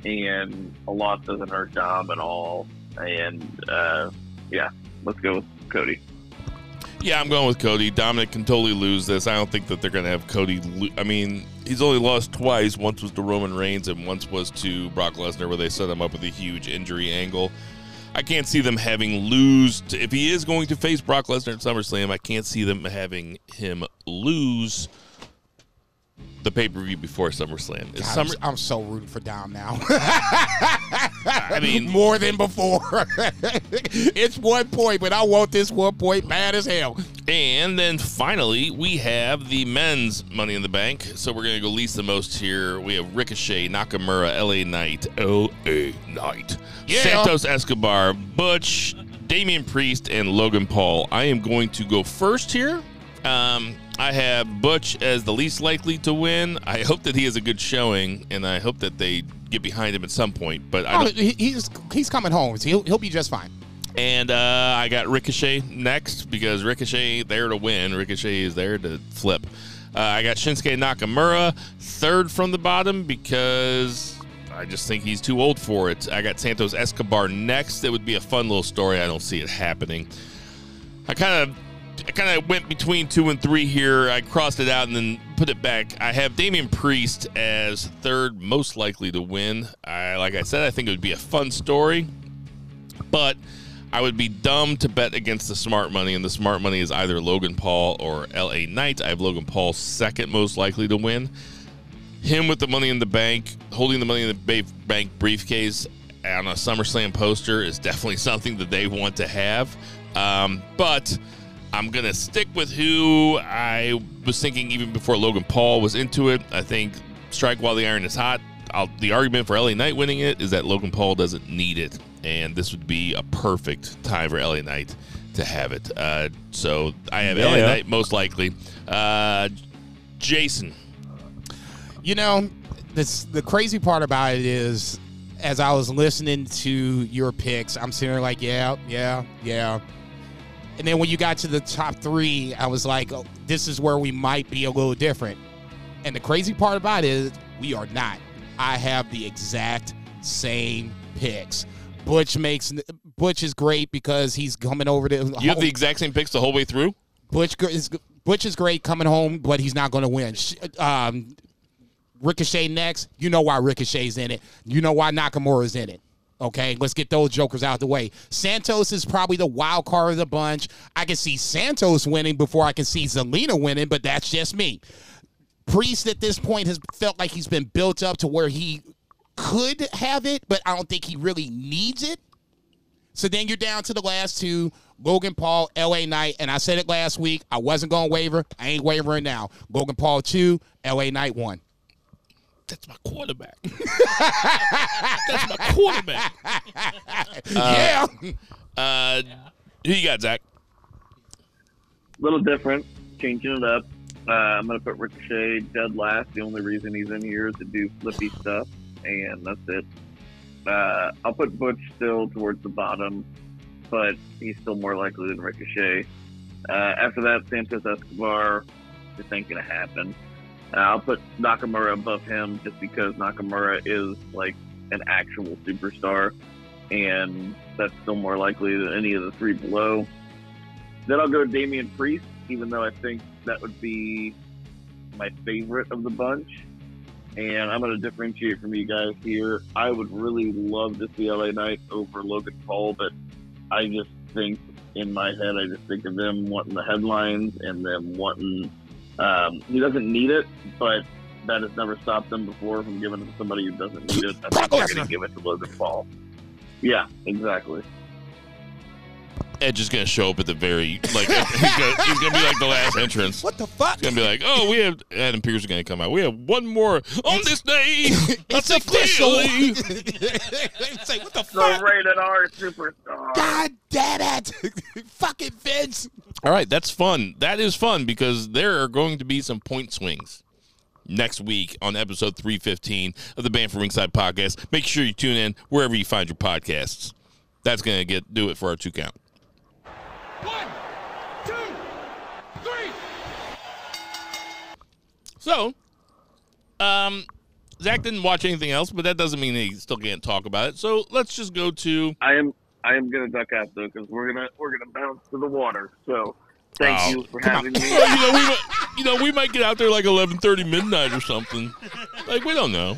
and a lot doesn't hurt Dom at all. And uh, yeah, let's go with Cody. Yeah, I'm going with Cody. Dominic can totally lose this. I don't think that they're going to have Cody. Lo- I mean, he's only lost twice. Once was to Roman Reigns, and once was to Brock Lesnar, where they set him up with a huge injury angle. I can't see them having lose. To, if he is going to face Brock Lesnar at SummerSlam, I can't see them having him lose the pay per view before SummerSlam. God, Summer, I'm, so rooting for Dom now. I mean, more than before. it's one point, but I want this one point bad as hell. And then finally, we have the men's Money in the Bank. So we're going to go least the most here. We have Ricochet, Nakamura, LA Knight, LA Knight, Yeah. Santos Escobar, Butch, Damian Priest, and Logan Paul. I am going to go first here. Um, I have Butch as the least likely to win. I hope that he has a good showing, and I hope that they get behind him at some point. But I Oh, don't, he- he's he's coming home. He'll he'll be just fine. and uh, I got Ricochet next because Ricochet there to win. Ricochet is there to flip. Uh, I got Shinsuke Nakamura third from the bottom because I just think he's too old for it. I got Santos Escobar next. That would be a fun little story. I don't see it happening. I kind of. I kind of went between two and three here. I crossed it out and then put it back. I have Damian Priest as third most likely to win. I, like I said, I think it would be a fun story but I would be dumb to bet against the smart money, and the smart money is either Logan Paul or LA Knight. I have Logan Paul second most likely to win. Him with the money in the bank, holding the money in the bank briefcase on a SummerSlam poster is definitely something that they want to have. Um, but I'm going to stick with who I was thinking even before Logan Paul was into it. I think strike while the iron is hot. I'll, the argument for LA Knight winning it is that Logan Paul doesn't need it, and this would be a perfect time for LA Knight to have it. Uh, so I have LA Knight most likely. Uh, Jason, You know, this the crazy part about it is, as I was listening to your picks, I'm sitting there like, yeah, yeah, yeah. And then when you got to the top three, I was like, oh, this is where we might be a little different. And the crazy part about it is, we are not. I have the exact same picks. Butch makes Butch is great because he's coming over to. you have the exact same picks the whole way through. Butch is Butch is great coming home, but he's not going to win. Um, Ricochet next. You know why Ricochet's in it. You know why Nakamura's in it. Okay, let's get those jokers out of the way. Santos is probably the wild card of the bunch. I can see Santos winning before I can see Zelina winning, but that's just me. Priest at this point has felt like he's been built up to where he could have it, but I don't think he really needs it. So then you're down to the last two Logan Paul, LA Knight. And I said it last week. I wasn't going to waver. I ain't wavering now. Logan Paul, two, LA Knight, one. That's my quarterback. That's my quarterback. yeah. Uh, who you got, Zach? little different, changing it up. Uh, I'm gonna put Ricochet dead last. The only reason he's in here is to do flippy stuff, and that's it. Uh, I'll put Butch still towards the bottom, but he's still more likely than Ricochet. Uh, after that, Santos Escobar just ain't gonna happen. I'll put Nakamura above him just because Nakamura is like an actual superstar, and that's still more likely than any of the three below. Then I'll go to Damian Priest, even though I think that would be my favorite of the bunch. And I'm going to differentiate from you guys here. I would really love to see LA Knight over Logan Paul, but I just think in my head, I just think of them wanting the headlines and them wanting. Um, he doesn't need it, but that has never stopped them before from giving it to somebody who doesn't need it. I think they're going to give it to Logan Paul. Yeah, exactly. Edge is gonna show up at the very like he's gonna, he's gonna be like the last entrance. What the fuck? It's gonna be like, oh, we have Adam Pearce is gonna come out. We have one more on this day. I It's official. clearly. It's like, what the The fuck? rated R superstar. God damn it! Fucking Vince. All right, that's fun. That is fun because there are going to be some point swings next week on episode 315 of the Banned from Ringside podcast. Make sure you tune in wherever you find your podcasts. That's going to get do it for our two count. One, two, three. So, um, Zach didn't watch anything else, but that doesn't mean he still can't talk about it. So let's just go to. I am I am gonna duck out though because we're gonna we're gonna bounce to the water. So thank Oh, you for having me. Well, you know, we might, you know, we might get out there like eleven thirty midnight or something. Like we don't know.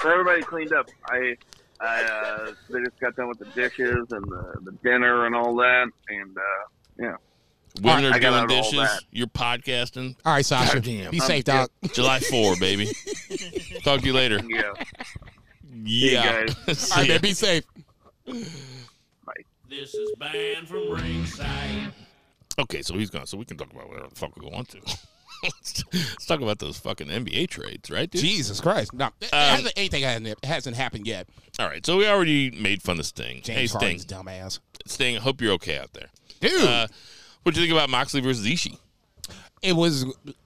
So everybody cleaned up. I I uh, they just got done with the dishes and the, the dinner and all that, and uh, yeah. Women I are doing dishes. You're podcasting. All right, Sasha. Goddamn. Be safe, dog. July 4, baby. Talk to you later. Yeah. Yeah. guys. All right, man. Be safe. This is banned from ringside. Okay, so he's gone. So we can talk about whatever the fuck we want to. let's, let's talk about those fucking NBA trades, right, dude? Jesus Christ. No, it Um, hasn't, anything hasn't, hasn't happened yet. All right, so we already made fun of Sting. James hey, Sting. Harden's dumbass. Sting, I hope you're okay out there. Dude, Uh, what'd you think about Moxley versus Ishii? it was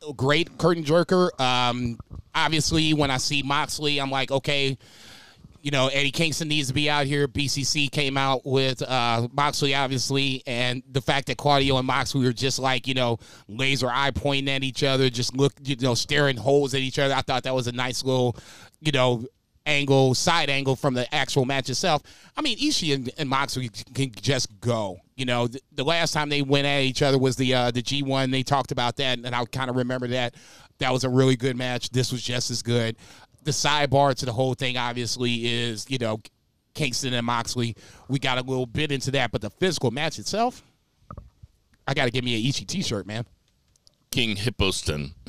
a great curtain jerker. Um, obviously, when I see Moxley, I'm like, okay, you know, Eddie Kingston needs to be out here. BCC came out with uh, Moxley, obviously, and the fact that Claudio and Moxley were just like, you know, laser eye pointing at each other, just look, you know, staring holes at each other. I thought that was a nice little, you know, angle, side angle from the actual match itself. I mean, Ishii and, and Moxley can just go. You know, the, the last time they went at each other was the uh, the G1. They talked about that, and I kind of remember that. That was a really good match. This was just as good. The sidebar to the whole thing, obviously, is you know Kingston and Moxley. We got a little bit into that, but the physical match itself, I got to give me an Ishii T-shirt, man. King Hipposton.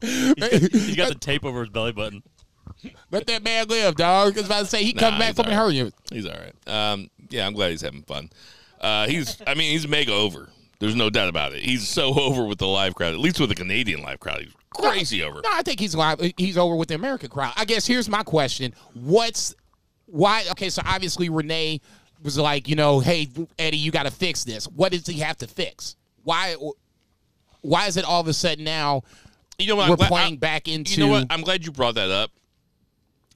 He's got the tape over his belly button. Let that man live, dog. I was about to say he Nah, come back he's from all right. hurting. He's all right. Um, yeah, I'm glad he's having fun. Uh, he's, I mean, he's mega over. There's no doubt about it. He's so over with the live crowd, at least with the Canadian live crowd. He's crazy over. No, I think he's live. He's over with the American crowd. I guess here's my question: What's why? Okay, so obviously Renee was like, you know, hey Eddie, you got to fix this. What does he have to fix? Why? Why is it all of a sudden now You know what? we're I'm glad, playing I- back into? You know what? I'm glad you brought that up.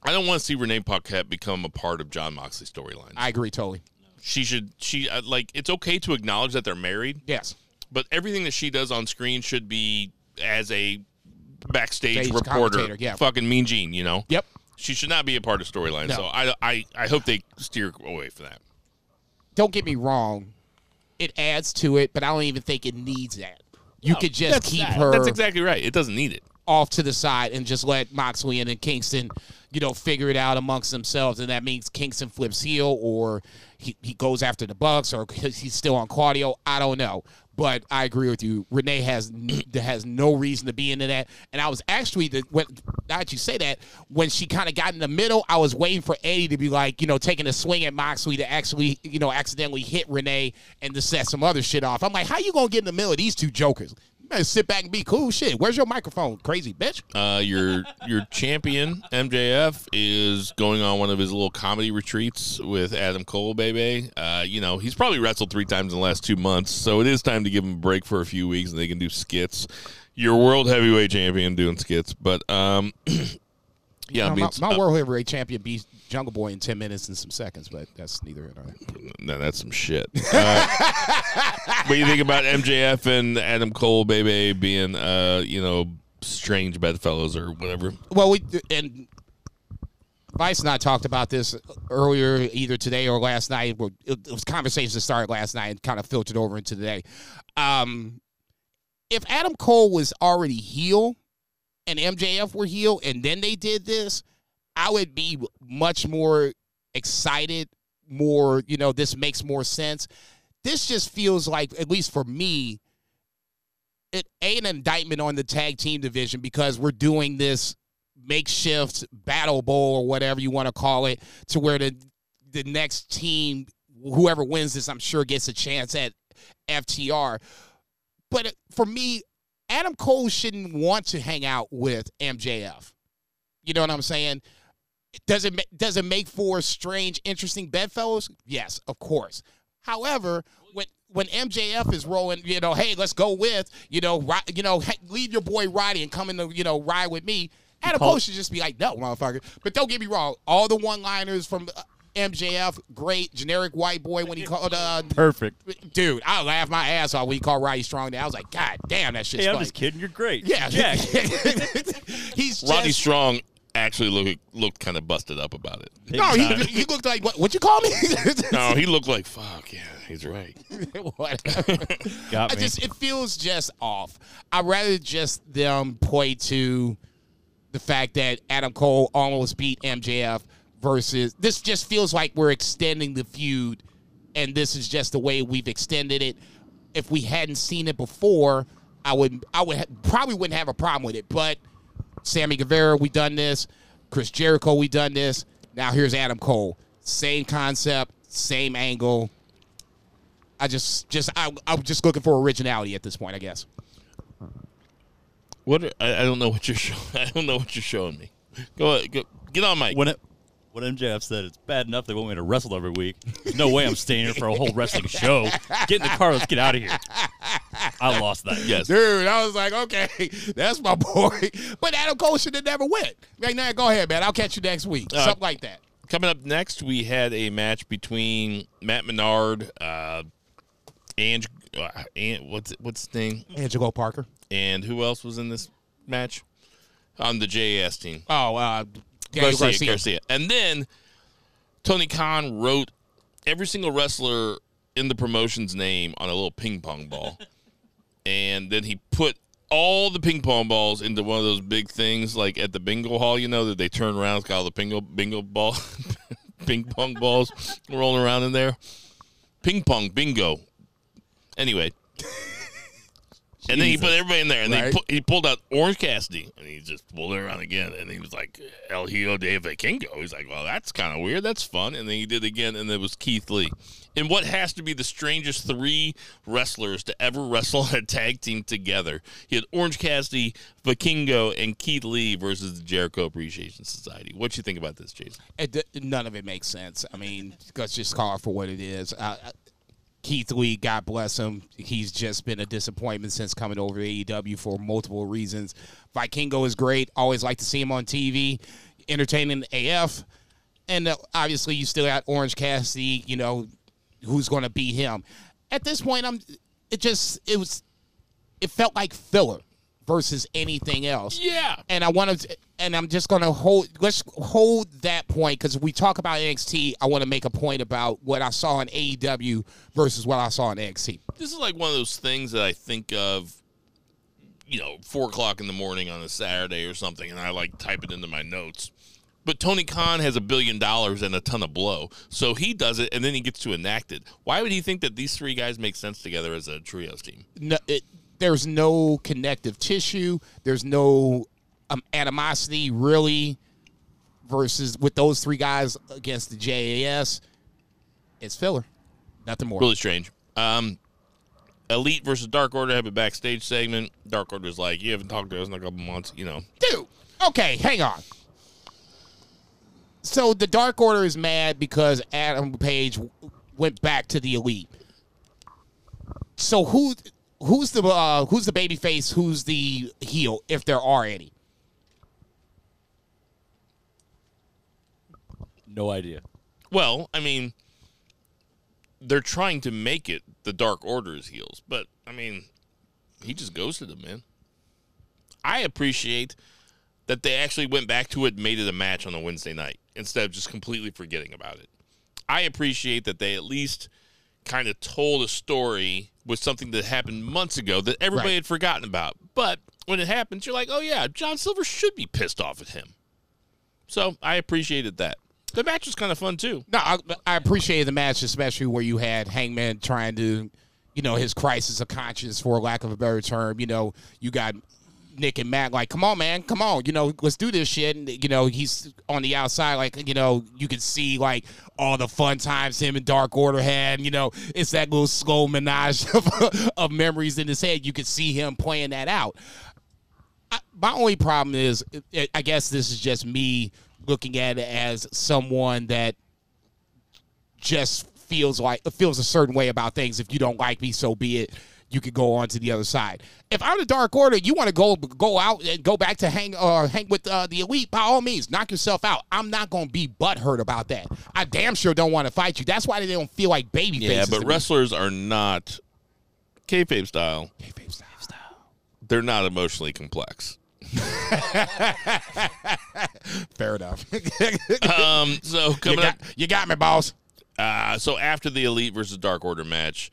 I don't want to see Renee Paquette become a part of Jon Moxley's storyline. I agree totally. She should. She uh, like. It's okay to acknowledge that they're married, Yes. but everything that she does on screen should be as a backstage Stage reporter. yeah. Fucking Mean Gene. You know. Yep. She should not be a part of storyline. No. So I, I, I hope they steer away from that. Don't get me wrong. It adds to it, but I don't even think it needs that. You could just keep that- her. That's exactly right. It doesn't need it. off to the side and just let Moxley and Kingston, you know, figure it out amongst themselves. And that means Kingston flips heel or he, he goes after the Bucks or he's still on Claudio. I don't know. But I agree with you. Renee has has no reason to be into that. And I was actually the when now that you say that, when she kind of got in the middle, I was waiting for Eddie to be like, you know, taking a swing at Moxley to actually, you know, accidentally hit Renee and to set some other shit off. I'm like, how you gonna get in the middle of these two jokers? Better sit back and be cool. Shit, where's your microphone, crazy bitch? Uh, your your champion MJF is going on one of his little comedy retreats with Adam Cole, baby. Uh, you know he's probably wrestled three times in the last two months, so it is time to give him a break for a few weeks, and they can do skits. Your world heavyweight champion doing skits, but um, yeah, I mean, my, my uh, world heavyweight champion beat Jungle Boy in ten minutes and some seconds, but that's neither here no, that's some shit. Uh, what do you think about MJF and Adam Cole, baby, being uh, you know, strange bedfellows or whatever? Well, we and Vice and I talked about this earlier, either today or last night. It, it was conversations that started last night and kind of filtered over into today. Um, if Adam Cole was already heel and MJF were heel and then they did this, I would be much more excited, more, you know, this makes more sense. This just feels like, at least for me, it ain't an indictment on the tag team division because we're doing this makeshift battle bowl or whatever you want to call it to where the the next team whoever wins this I'm sure gets a chance at FTR but for me Adam Cole shouldn't want to hang out with MJF you know what I'm saying does it does it make for strange interesting bedfellows yes of course however when when MJF is rolling, you know, hey, let's go with, you know, ri- you know, hey, leave your boy Roddy and come in to, you know, ride with me. Adam call- Cole should just be like, no, motherfucker. But don't get me wrong, all the one-liners from uh, MJF, great, generic white boy when he called, uh, Perfect. dude, I laughed my ass off when he called Roddy Strong. There, I was like, God damn, that shit's Hey, I'm funny. just kidding. You're great. Yeah, yeah. he's Roddy just, Strong actually looked looked kind of busted up about it. no, he, he looked like what? What you call me? No, he looked like fuck. Yeah, he's right. Whatever. Got I me. just it feels just off. I'd rather just them point to the fact that Adam Cole almost beat MJF versus this just feels like we're extending the feud and this is just the way we've extended it. If we hadn't seen it before, I would I would ha- probably wouldn't have a problem with it. But Sammy Guevara, we done this. Chris Jericho, we done this. Now here's Adam Cole. Same concept, same angle. I just just I, I'm just looking for originality at this point, I guess. What? are- I, I don't know what you're showing. I don't know what you're showing me. Go, ahead, go get on, Mike. when it, when MJF said it's bad enough they want me to wrestle every week, there's no way I'm staying here for a whole wrestling show. Get in the car. Let's get out of here. I lost that. yes. Dude, I was like, okay, that's my boy. But Adam Cole should have never went. Like, nah, go ahead, man. I'll catch you next week. Uh, Something like that. Coming up next, we had a match between Matt Menard, uh, Ange, uh, An- what's what's his name, Angelo Parker. and who else was in this match on the JAS team? Oh, uh, Daniel Garcia, Garcia. Garcia. And then Tony Khan wrote every single wrestler in the promotion's name on a little ping pong ball. and then he put all the ping pong balls into one of those big things like at the bingo hall, you know, that they turn around, it's got all the bingo bingo ball ping pong balls rolling around in there. Ping pong bingo. Anyway. And then he put everybody in there, and Right. he, pu- he pulled out Orange Cassidy, and he just pulled it around again, and he was like El Hijo de Vikingo. He's like, well, that's kind of weird. That's fun. And then he did it again, and it was Keith Lee. And what has to be the strangest three wrestlers to ever wrestle a tag team together, he had Orange Cassidy, Vikingo, and Keith Lee versus the Jericho Appreciation Society. What do you think about this, Jason? It, none of it makes sense. I mean, let's just call it for what it is. Keith Lee, God bless him. He's just been a disappointment since coming over to AEW for multiple reasons. Vikingo is great. Always like to see him on TV, entertaining AF. And uh, obviously, you still got Orange Cassidy. You know, who's going to beat him? At this point, I'm. It just it was. It felt like filler versus anything else Yeah. and I want to, and I'm just going to hold. Let's hold that point because we talk about NXT. I want to make a point about what I saw in AEW versus what I saw in NXT. This is like one of those things that I think of, you know, four o'clock in the morning on a Saturday or something, and I like type it into my notes. But Tony Khan has a billion dollars and a ton of blow, so he does it, and then he gets to enact it. Why would he think that these three guys make sense together as a trios team? No, it, there's no connective tissue. There's no um, animosity really versus with those three guys against the JAS. It's filler, nothing more. Really strange. Um, Elite versus Dark Order have a backstage segment. Dark Order's like, you haven't talked to us in a couple months, you know. Dude, okay, hang on. So the Dark Order is mad because Adam Page went back to the Elite. So who who's the uh, who's the baby face? Who's the heel, if there are any? No idea. Well, I mean, they're trying to make it the Dark Order's heels, but I mean, he just goes to them, man. I appreciate that they actually went back to it and made it a match on a Wednesday night instead of just completely forgetting about it. I appreciate that they at least kind of told a story was something that happened months ago that everybody Right. had forgotten about. But when it happens, you're like, oh yeah, John Silver should be pissed off at him. So I appreciated that. The match was kind of fun too. No, I, I appreciated the match, especially where you had Hangman trying to, you know, his crisis of conscience, for lack of a better term. You know, you got Nick and Matt like, come on, man, come on, you know, let's do this shit. And you know, he's on the outside, like, you know, you can see like all the fun times him and Dark Order had. You know, it's that little slow menage of, of memories in his head. You could see him playing that out. I, my only problem is, I guess this is just me looking at it as someone that just feels like feels a certain way about things. If you don't like me, so be it. You could go on to the other side. If I'm the Dark Order, you want to go go out and go back to hang uh, hang with uh, the elite. By all means, knock yourself out. I'm not going to be butthurt about that. I damn sure don't want to fight you. That's why they don't feel like baby Yeah, but to me. wrestlers are not kayfabe style. Kayfabe style. They're not emotionally complex. Fair enough. Um, so you, coming up, got, you got me, boss. uh, so after the Elite versus Dark Order match,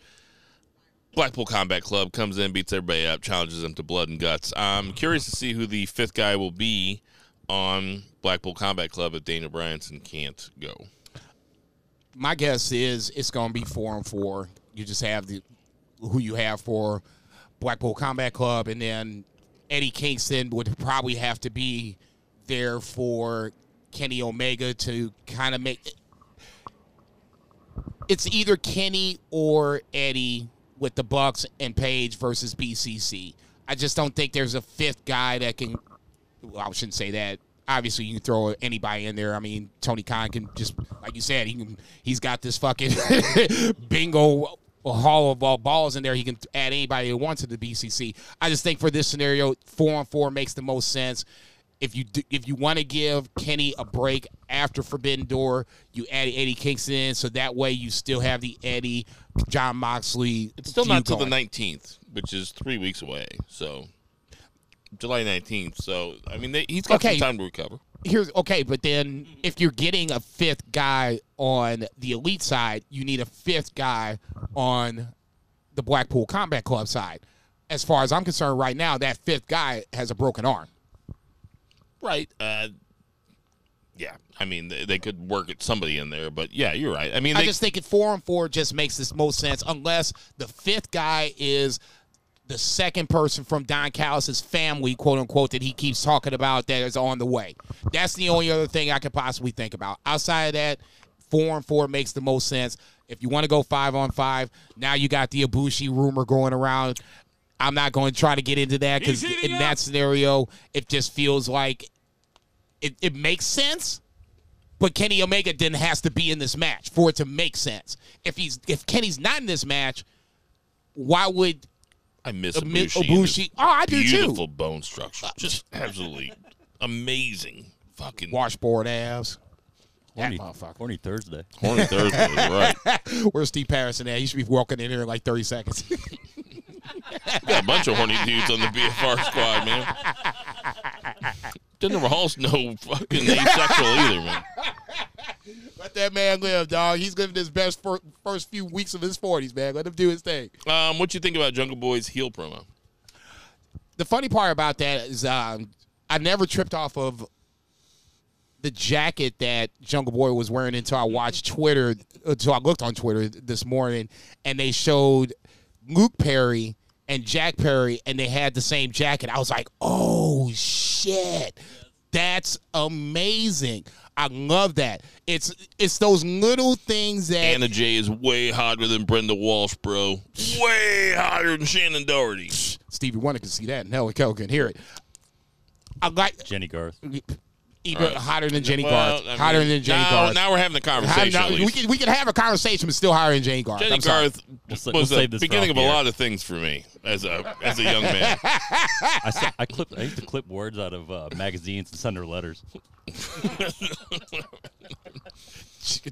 Blackpool Combat Club comes in, beats everybody up, challenges them to blood and guts. I'm curious to see who the fifth guy will be on Blackpool Combat Club if Dana Bryanson can't go. my guess is it's going to be four and four. You just have the who you have for Blackpool Combat Club, and then Eddie Kingston would probably have to be there for Kenny Omega to kind of make. It's either Kenny or Eddie with the Bucks and Page versus BCC. I just don't think there's a fifth guy that can well, I shouldn't say that. Obviously, you can throw anybody in there. I mean, Tony Khan can just, like you said, he can. He's got this fucking bingo hall of ball balls in there. He can add anybody he wants to the BCC. I just think for this scenario, four on four makes the most sense. If you do, if you want to give Kenny a break after Forbidden Door, you add Eddie Kingston in, so that way you still have the Eddie Jon Moxley. It's still not till the 19th, which is three weeks away. So July 19th. So I mean, they, he's got Okay. some time to recover. here's okay, but then if you're getting a fifth guy on the elite side, you need a fifth guy on the Blackpool Combat Club side. As far as I'm concerned, right now, that fifth guy has a broken arm. Right. Uh, yeah. I mean, they, they could work at somebody in there, but yeah, you're right. I mean, I they, just think it four and four just makes this most sense, unless the fifth guy is the second person from Don Callis' family, quote unquote, that he keeps talking about that is on the way. That's the only other thing I could possibly think about. Outside of that, four and four makes the most sense. If you want to go five on five, now you got the Ibushi rumor going around. I'm not going to try to get into that because in that scenario, it just feels like it, it makes sense. But Kenny Omega then has to be in this match for it to make sense. If he's if Kenny's not in this match, why would I miss Ami- Ibushi. Ibushi- Oh, I do too. Beautiful bone structure. Just absolutely amazing. Fucking washboard abs? Horny, horny Thursday. horny Thursday. right. Where's Steve Patterson at? He should be walking in here in like 30 seconds. Got a bunch of horny dudes on the BFR squad, man. Jinder Mahal's no fucking asexual either, man. Let that man live, dog. He's living his best fir- first few weeks of his 40s, man. Let him do his thing. Um, what you think about Jungle Boy's heel promo? the funny part about that is um, I never tripped off of the jacket that Jungle Boy was wearing until I watched Twitter, until I looked on Twitter this morning, and they showed Luke Perry and Jack Perry, and they had the same jacket. I was like, oh shit, that's amazing. I love that. It's it's those little things that Anna Jay is way hotter than Brenda Walsh, bro. Way hotter than Shannen Doherty. Stevie Wonder can see that, and Helen Keller can hear it. I like Jennie Garth. Even Right. hotter than Jenny Well, Garth, I hotter mean, than Jenny now, Garth. Now we're having a conversation. now, we can we can have a conversation, but still higher than Jennie Garth. Jenny I'm. Garth We'll was we'll the save this for beginning of off a lot of things for me as a as a young man. I, saw, I clipped. I used to clip words out of uh, magazines and send her letters.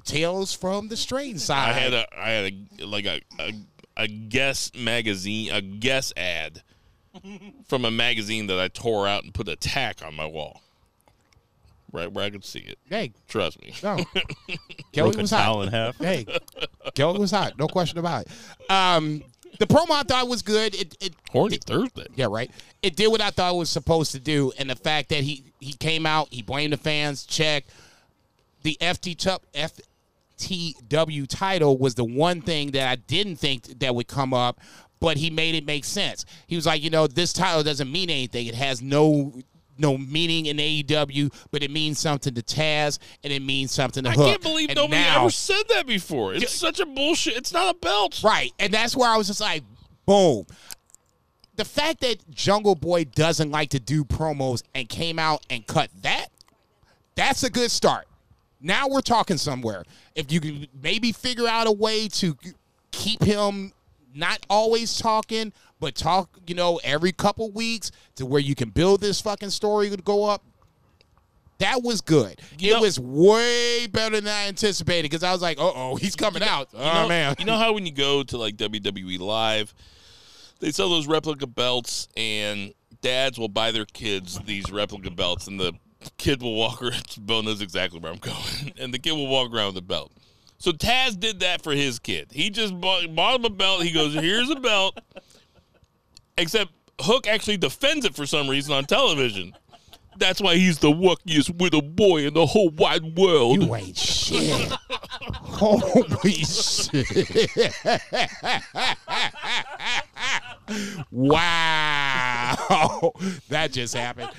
Tales from the Strange Side. I had a I had a like a a, a guess magazine a guess ad from a magazine that I tore out and put a tack on my wall. Right where I could see it. hey, Trust me. no, Kelly Broke a was towel hot. in half. Hey, Kelly was hot. No question about it. Um, the promo I thought was good. It, it Horny Thursday. yeah, right. It did what I thought it was supposed to do, and the fact that he he came out, he blamed the fans. Check. The FT tup- FTW title was the one thing that I didn't think that would come up, but he made it make sense. He was like, you know, this title doesn't mean anything. It has no no meaning in AEW, but it means something to Taz and it means something to I Hook. can't believe And nobody now- ever said that before. It's such a bullshit. It's not a belt. Right. And that's where I was just like, boom. The fact that Jungle Boy doesn't like to do promos and came out and cut that, that's a good start. Now we're talking somewhere. If you can maybe figure out a way to keep him not always talking, but talk, you know, every couple weeks to where you can build this fucking story to go up. That was good. You it know- was way better than I anticipated because I was like, uh oh, he's coming out. You oh, know, man. You know how when you go to like WWE Live, they sell those replica belts, and dads will buy their kids these replica belts, and the kid will walk around. Bo knows exactly where I'm going, and the kid will walk around with the belt. So Taz did that for his kid. He just bought, bought him a belt. He goes, "Here's a belt," except Hook actually defends it for some reason on television. That's why he's the luckiest little boy in the whole wide world. You ain't shit. Holy shit. wow. That just happened.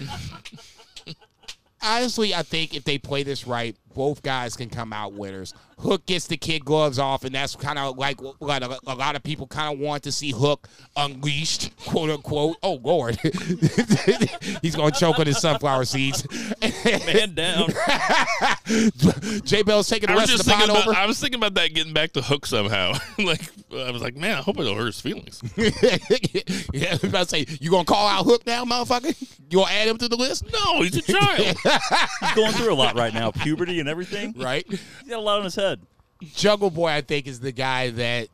Honestly, I think if they play this right, both guys can come out winners. Hook gets the kid gloves off, and that's kind of like what a, a lot of people kind of want to see Hook unleashed, quote unquote. Oh, Lord. He's going to choke on his sunflower seeds. Man down. J Bell's taking the I was rest of the pot thinking about, over. I was thinking about that getting back to Hook somehow. like I was like, man, I hope it don't hurt his feelings. yeah, I was about to say, you gonna call out Hook now, motherfucker? You gonna add him to the list? No, he's a child. He's going through a lot right now. Puberty and everything. Right. He's got a lot on his head. Jungle Boy, I think, is the guy that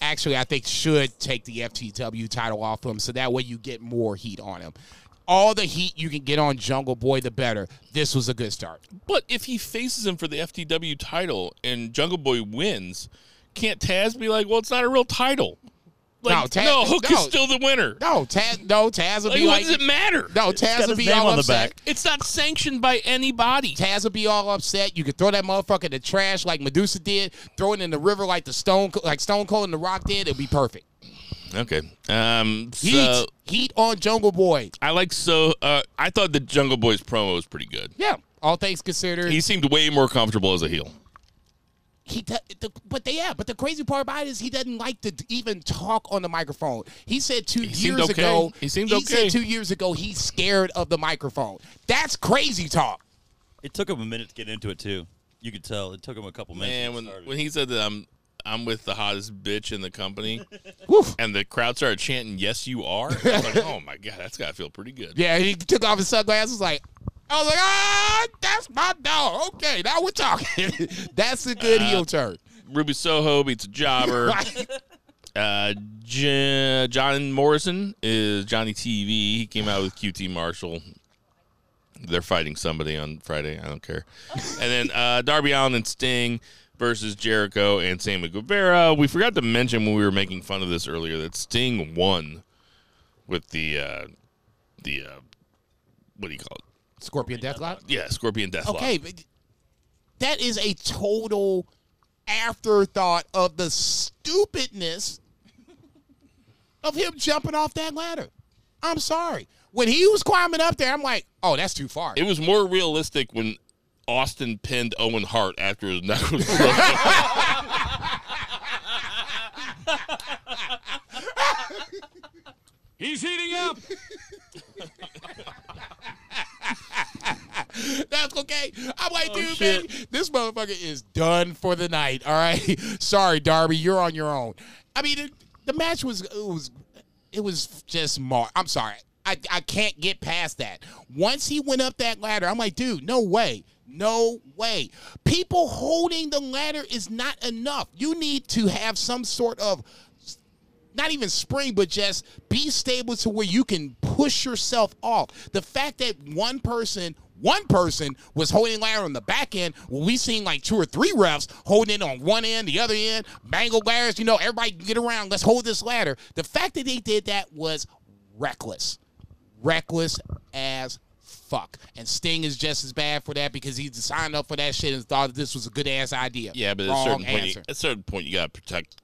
actually I think should take the FTW title off him, so that way you get more heat on him. All the heat you can get on Jungle Boy, the better. This was a good start. but if he faces him for the FTW title and Jungle Boy wins, can't Taz be like, well, it's not a real title? Like, No, no, Hook no. is still the winner. No, Taz. No, Taz will Like, be what like. does it matter? No, Taz will be all on the upset. back. It's not sanctioned by anybody. Taz will be all upset. You could throw that motherfucker in the trash like Madusa did. Throw it in the river like the Stone, like Stone Cold and the Rock did. It'll be perfect. Okay. Um. Heat, heat on Jungle Boy. I like so. Uh, I thought the Jungle Boy's promo was pretty good. Yeah, all things considered, He seemed way more comfortable as a heel. He. do- the, but they, yeah, but the crazy part about it is he doesn't like to even talk on the microphone. He said two He years okay. ago. He seemed he okay. said two years ago he's scared of the microphone. That's crazy talk. It took him a minute to get into it too. You could tell it took him a couple minutes. Man, when when he said that I'm I'm with the hottest bitch in the company, and the crowd started chanting "Yes, you are," I was like, "Oh my god, that's gotta feel pretty good." Yeah, he took off his sunglasses. Like I was like, ah, that's my dog. Okay, now we're talking. that's a good Uh, heel turn. Ruby Soho beats a jobber. uh, J- John Morrison is Johnny TV. He came out with QT Marshall. They're fighting somebody on Friday. I don't care. and then uh, Darby Allin and Sting versus Jericho and Sammy Guevara. We forgot to mention when we were making fun of this earlier that Sting won with the uh, the uh, what do you call it? Scorpion Deathlock. Yeah, Scorpion Deathlock. Okay, but that is a total afterthought of the stupidness of him jumping off that ladder. I'm sorry. When he was climbing up there, I'm like, oh, that's too far. It was more realistic when Austin pinned Owen Hart after his neck was broken. He's heating up. That's okay. I'm like, oh, dude, Oh, shit. man, this motherfucker is done for the night. All right. Sorry, Darby, you're on your own. I mean, it, the match was it was it was just mar. I'm sorry. I, I can't get past that. Once he went up that ladder, I'm like, dude, no way. No way. People holding the ladder is not enough. You need to have some sort of not even spring, but just be stable to where you can push yourself off. The fact that one person one person was holding ladder on the back end. Well, we seen like two or three refs holding it on one end, the other end, bangle ladders. You know, everybody can get around. Let's hold this ladder. The fact that they did that was reckless, reckless as fuck. And Sting is just as bad for that because he signed up for that shit and thought this was a good ass idea. Yeah, but at a certain point, you, at a certain point, you gotta protect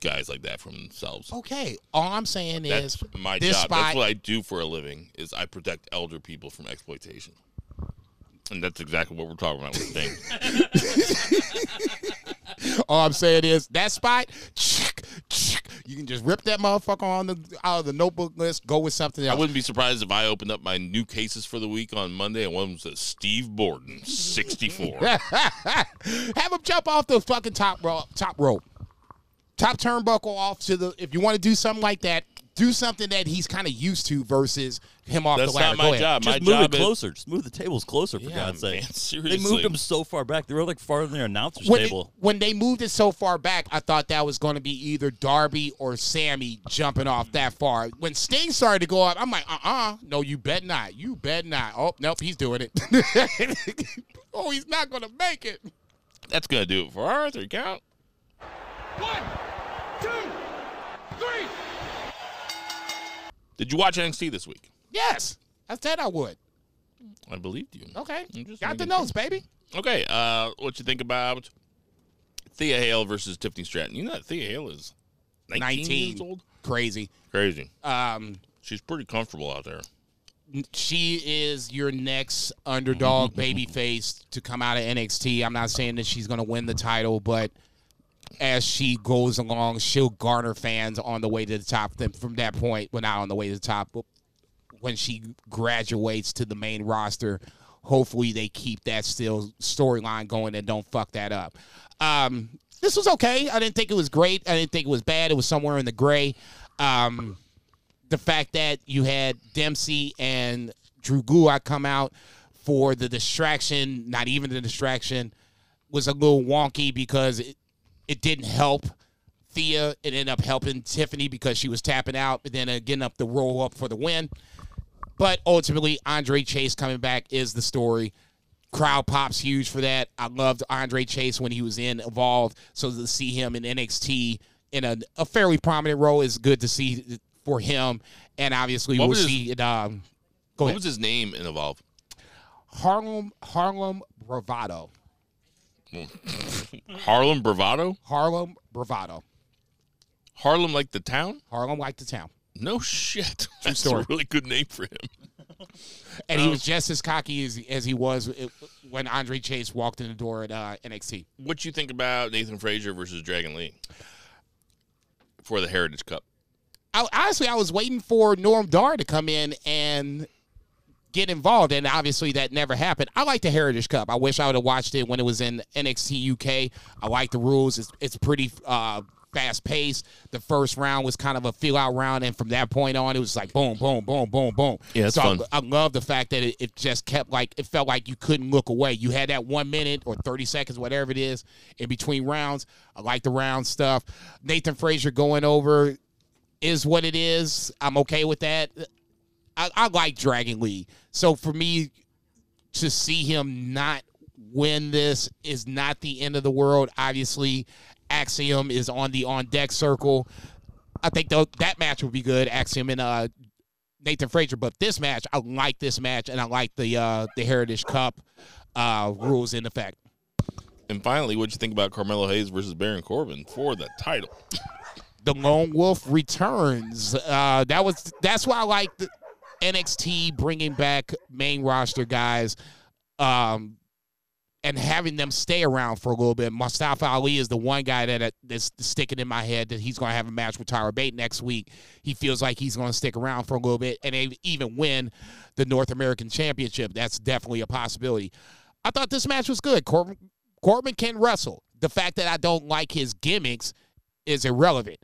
guys like that from themselves. Okay, all I'm saying That's is my job. spot. That's what I do for a living. Is I protect elder people from exploitation. And that's exactly what we're talking about with Sting. All I'm saying is that spot, you can just rip that motherfucker on the out of the notebook list. Go with something else. I wouldn't be surprised if I opened up my new cases for the week on Monday and one of them says Steve Borden, 64. Have him jump off the fucking top rope, top rope, top turnbuckle off to the. If you want to do something like that, do something that he's kind of used to versus him off That's the ladder. not my job. Just my move job it is closer. Just move the tables closer, for Yeah, God's sake. man, They moved them so far back. They were like farther than their announcer's When they, table. when they moved it so far back, I thought that was going to be either Darby or Sammy jumping off that far. When Sting started to go up, I'm like, uh uh no, you bet not. You bet not. Oh, nope, he's doing it. oh, he's not going to make it. That's gonna do it for our three count. One, two, three. Did you watch NXT this week? Yes, I said I would. I believed you. Okay, got the notes, baby. Okay, uh, what you think about Thea Hail versus Tiffany Stratton? You know that Thea Hail is 19, 19. years old. Crazy. Crazy. Um, She's pretty comfortable out there. she is your next underdog baby face to come out of NXT. I'm not saying that she's going to win the title, but as she goes along, she'll garner fans on the way to the top. Then from that point, well, not on the way to the top, but when she graduates to the main roster, hopefully they keep that still storyline going and don't fuck that up. Um, this was okay. I didn't think it was great. I didn't think it was bad. It was somewhere in the gray. Um, the fact that you had Dempsey and Drew Gulak come out for the distraction, not even the distraction, was a little wonky because it, it didn't help Thea. It ended up helping Tiffany because she was tapping out, but then uh, getting up the roll up for the win. But ultimately, Andre Chase coming back is the story. Crowd pops huge for that. I loved Andre Chase when he was in Evolve. So to see him in NXT in a, a fairly prominent role is good to see for him. And obviously, What we'll his- see it. Um, go What ahead. was his name in Evolve? Harlem Harlem Bravado. Harlem Bravado? Harlem Bravado. Harlem like the town? Harlem like the town. No shit. That's story. a really good name for him. And he was just as cocky as, as he was when Andre Chase walked in the door at uh, NXT. What do you think about Nathan Frazer versus Dragon Lee for the Heritage Cup? I, honestly, I was waiting for Noam Dar to come in and get involved, and obviously that never happened. I like the Heritage Cup. I wish I would have watched it when it was in NXT UK. I like the rules. It's, it's pretty uh, fast paced. The first round was kind of a feel out round, and from that point on, it was like boom, boom, boom, boom, boom. Yeah, it's so fun. I, I love the fact that it, it just kept like it felt like you couldn't look away. You had that one minute or thirty seconds, whatever it is, in between rounds. I like the round stuff. Nathan Frazer going over is what it is. I'm okay with that. I, I like Dragon Lee. So for me to see him not win this is not the end of the world. Obviously, Axiom is on the on deck circle. I think though that match would be good, Axiom and uh, Nathan Frazer. But this match, I like this match, and I like the uh, the Heritage Cup uh, rules in effect. And finally, what'd you think about Carmelo Hayes versus Baron Corbin for the title? the Lone Wolf returns. Uh, that was that's why I like the NXT bringing back main roster guys, um, and having them stay around for a little bit. Mustafa Ali is the one guy that that's sticking in my head that he's going to have a match with Tyler Bate next week. He feels like he's going to stick around for a little bit and even win the North American Championship. That's definitely a possibility. I thought this match was good. Corbin, Corbin can wrestle. The fact that I don't like his gimmicks is irrelevant.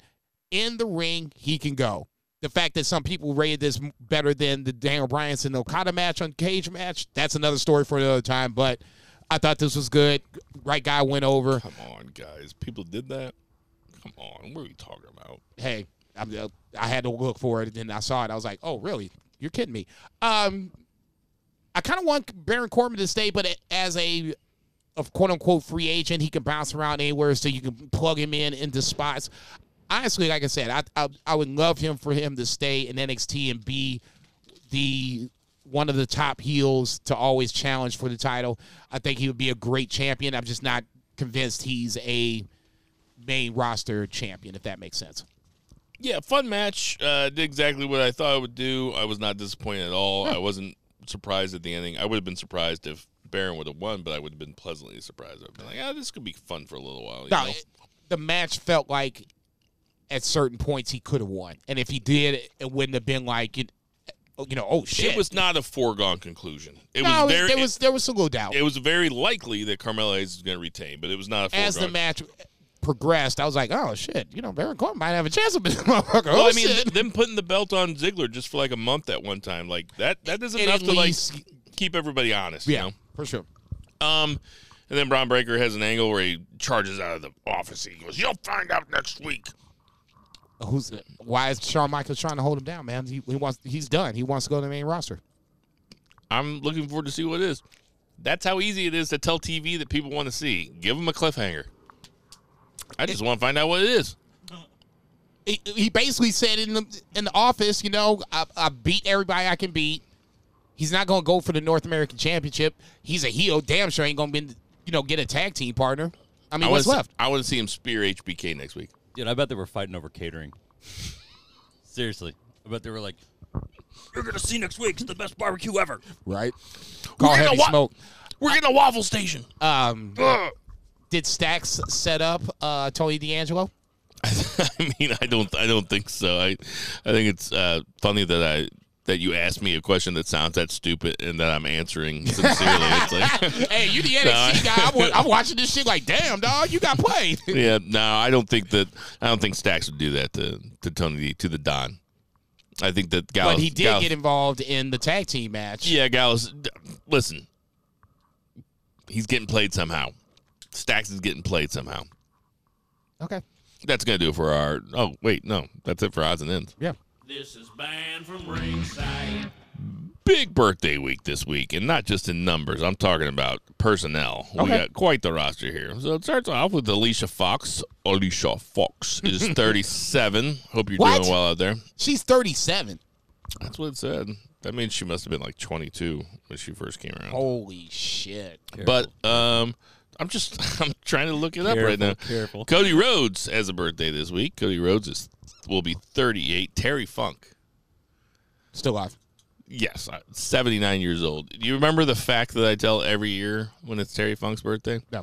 In the ring, he can go. The fact that some people rated this better than the Daniel Bryanson Okada match on Cagematch, that's another story for another time. But I thought this was good. Right guy went over. Come on, guys. People did that? Come on. What are we talking about? Hey, I'm, uh, I had to look for it, and then I saw it. I was like, oh, really? You're kidding me. Um, I kind of want Baron Corbin to stay, but as a of quote unquote free agent, he can bounce around anywhere, so you can plug him in into spots. Honestly, like I said, I I, I would love him for him to stay in NXT and be the one of the top heels to always challenge for the title. I think he would be a great champion. I'm just not convinced he's a main roster champion, if that makes sense. Yeah, fun match. Uh, did exactly what I thought I would do. I was not disappointed at all. I wasn't surprised at the ending. I would have been surprised if Baron would have won, but I would have been pleasantly surprised. I'd been like, "Ah, this could be fun for a little while." You No, know? it- the match felt like at certain points he could have won, and if he did, it wouldn't have been like it. You know, oh shit! It was not a foregone conclusion. It no, was very. there was there was some little doubt it was very likely that Carmelo Hayes is going to retain, but it was not a foregone. as the match progressed. I was like, oh shit! You know, Baron Corbin might have a chance with this motherfucker. Well, oh, I mean, th- them putting the belt on Ziggler just for like a month at one time, like that. That is enough to like keep everybody honest. yeah, You for sure. Um, and then Bron Breakker has an angle where he charges out of the office. He goes, "You'll find out next week." Who's why is Shawn Michaels trying to hold him down, man? He, he wants he's done. He wants to go to the main roster. I'm looking forward to see what it is. That's how easy it is to tell TV that people want to see. Give them a cliffhanger. I just want to find out what it is. He, he basically said in the in the office, you know, I, I beat everybody I can beat. He's not going to go for the North American Championship. He's a heel. Damn sure ain't going to be, you know, get a tag team partner. I mean, I what's left? See, I want to see him spear HBK next week. Dude, I bet they were fighting over catering. Seriously. I bet they were like, You're gonna see next week. It's the best barbecue ever. Right. Call We're gonna heavy wa- smoke. We're getting a waffle station. Um, did Stacks set up uh, Tony D'Angelo? I mean, I don't, I don't think so. I, I think it's uh, funny that I that you asked me a question that sounds that stupid and that I'm answering sincerely. it's like, hey, you the No, NXT guy. I'm, I'm watching this shit like, damn, dog, you got played. yeah, no, I don't think that. I don't think Stacks would do that to to Tony D, to the Don. I think that Gallus. but he did Gallus- get involved in the tag team match. Yeah, Gallus. Listen, he's getting played somehow. Stacks is getting played somehow. Okay. That's gonna do it for our. Oh wait, no, that's it for odds and ends. Yeah. This is banned from ringside. Big birthday week this week, and not just in numbers. I'm talking about personnel. We got quite the roster here. So it starts off with Alicia Fox. Alicia Fox is 37. Hope you're What? doing well out there. She's 37. That's what it said. That means she must have been like 22 when she first came around. Holy shit. But um, I'm just I'm trying to look it up right now. Careful, careful. Cody Rhodes has a birthday this week. Cody Rhodes is will be 38. Terry Funk, Still alive. yes, uh, 79 years old. Do you remember the fact that I tell every year when it's Terry Funk's birthday? No.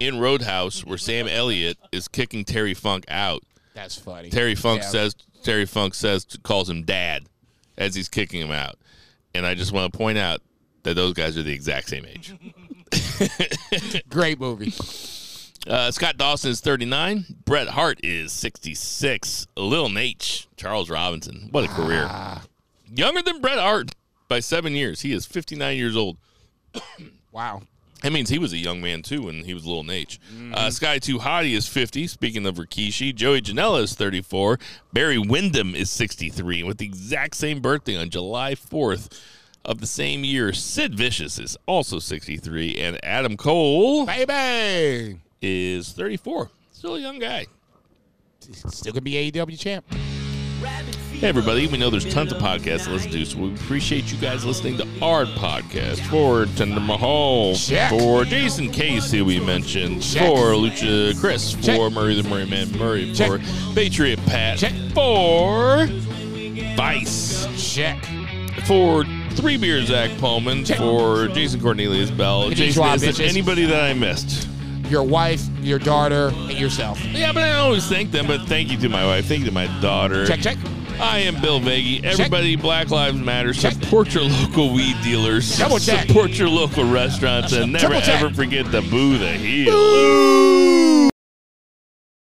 In Roadhouse, where Sam Elliott is kicking Terry Funk out, That's funny. Terry Funk Yeah. says Terry Funk says calls him dad as he's kicking him out, and I just want to point out that those guys are the exact same age. Great movie. Uh, Scott Dawson is 39. Bret Hart is 66. Lil Nate, Charles Robinson. What a career. Younger than Bret Hart by seven years. He is 59 years old. Wow. That means he was a young man too when he was Lil Nate. Uh, Scotty 2 Hotty is 50. Speaking of Rikishi, Joey Janela is 34. Barry Windham is 63 with the exact same birthday on July 4th of the same year. Sid Vicious is also 63. And Adam Cole Baby. Is 34. Still a young guy. Still gonna be AEW champ. Hey, everybody. We know there's tons of podcasts to listen to, so we appreciate you guys listening to our podcast. For Jinder Mahal, Check. for Jason Casey, we mentioned, Check. for Lucha Chris, Check. for Murray the Murray Man Murray, for Patriot Pat, Check. for Vice, Check. for Three Beer Zach Pullman, for Jason Cornelius Bell. Jason, is anybody that I missed? Your wife, your daughter, and yourself. Yeah, but I always thank them. But thank you to my wife. Thank you to my daughter. Check, check. I am Bill Vagey. Everybody, Black Lives Matter. Check. Support your local weed dealers. Double check. Support your local restaurants, and never ever forget to boo the heel.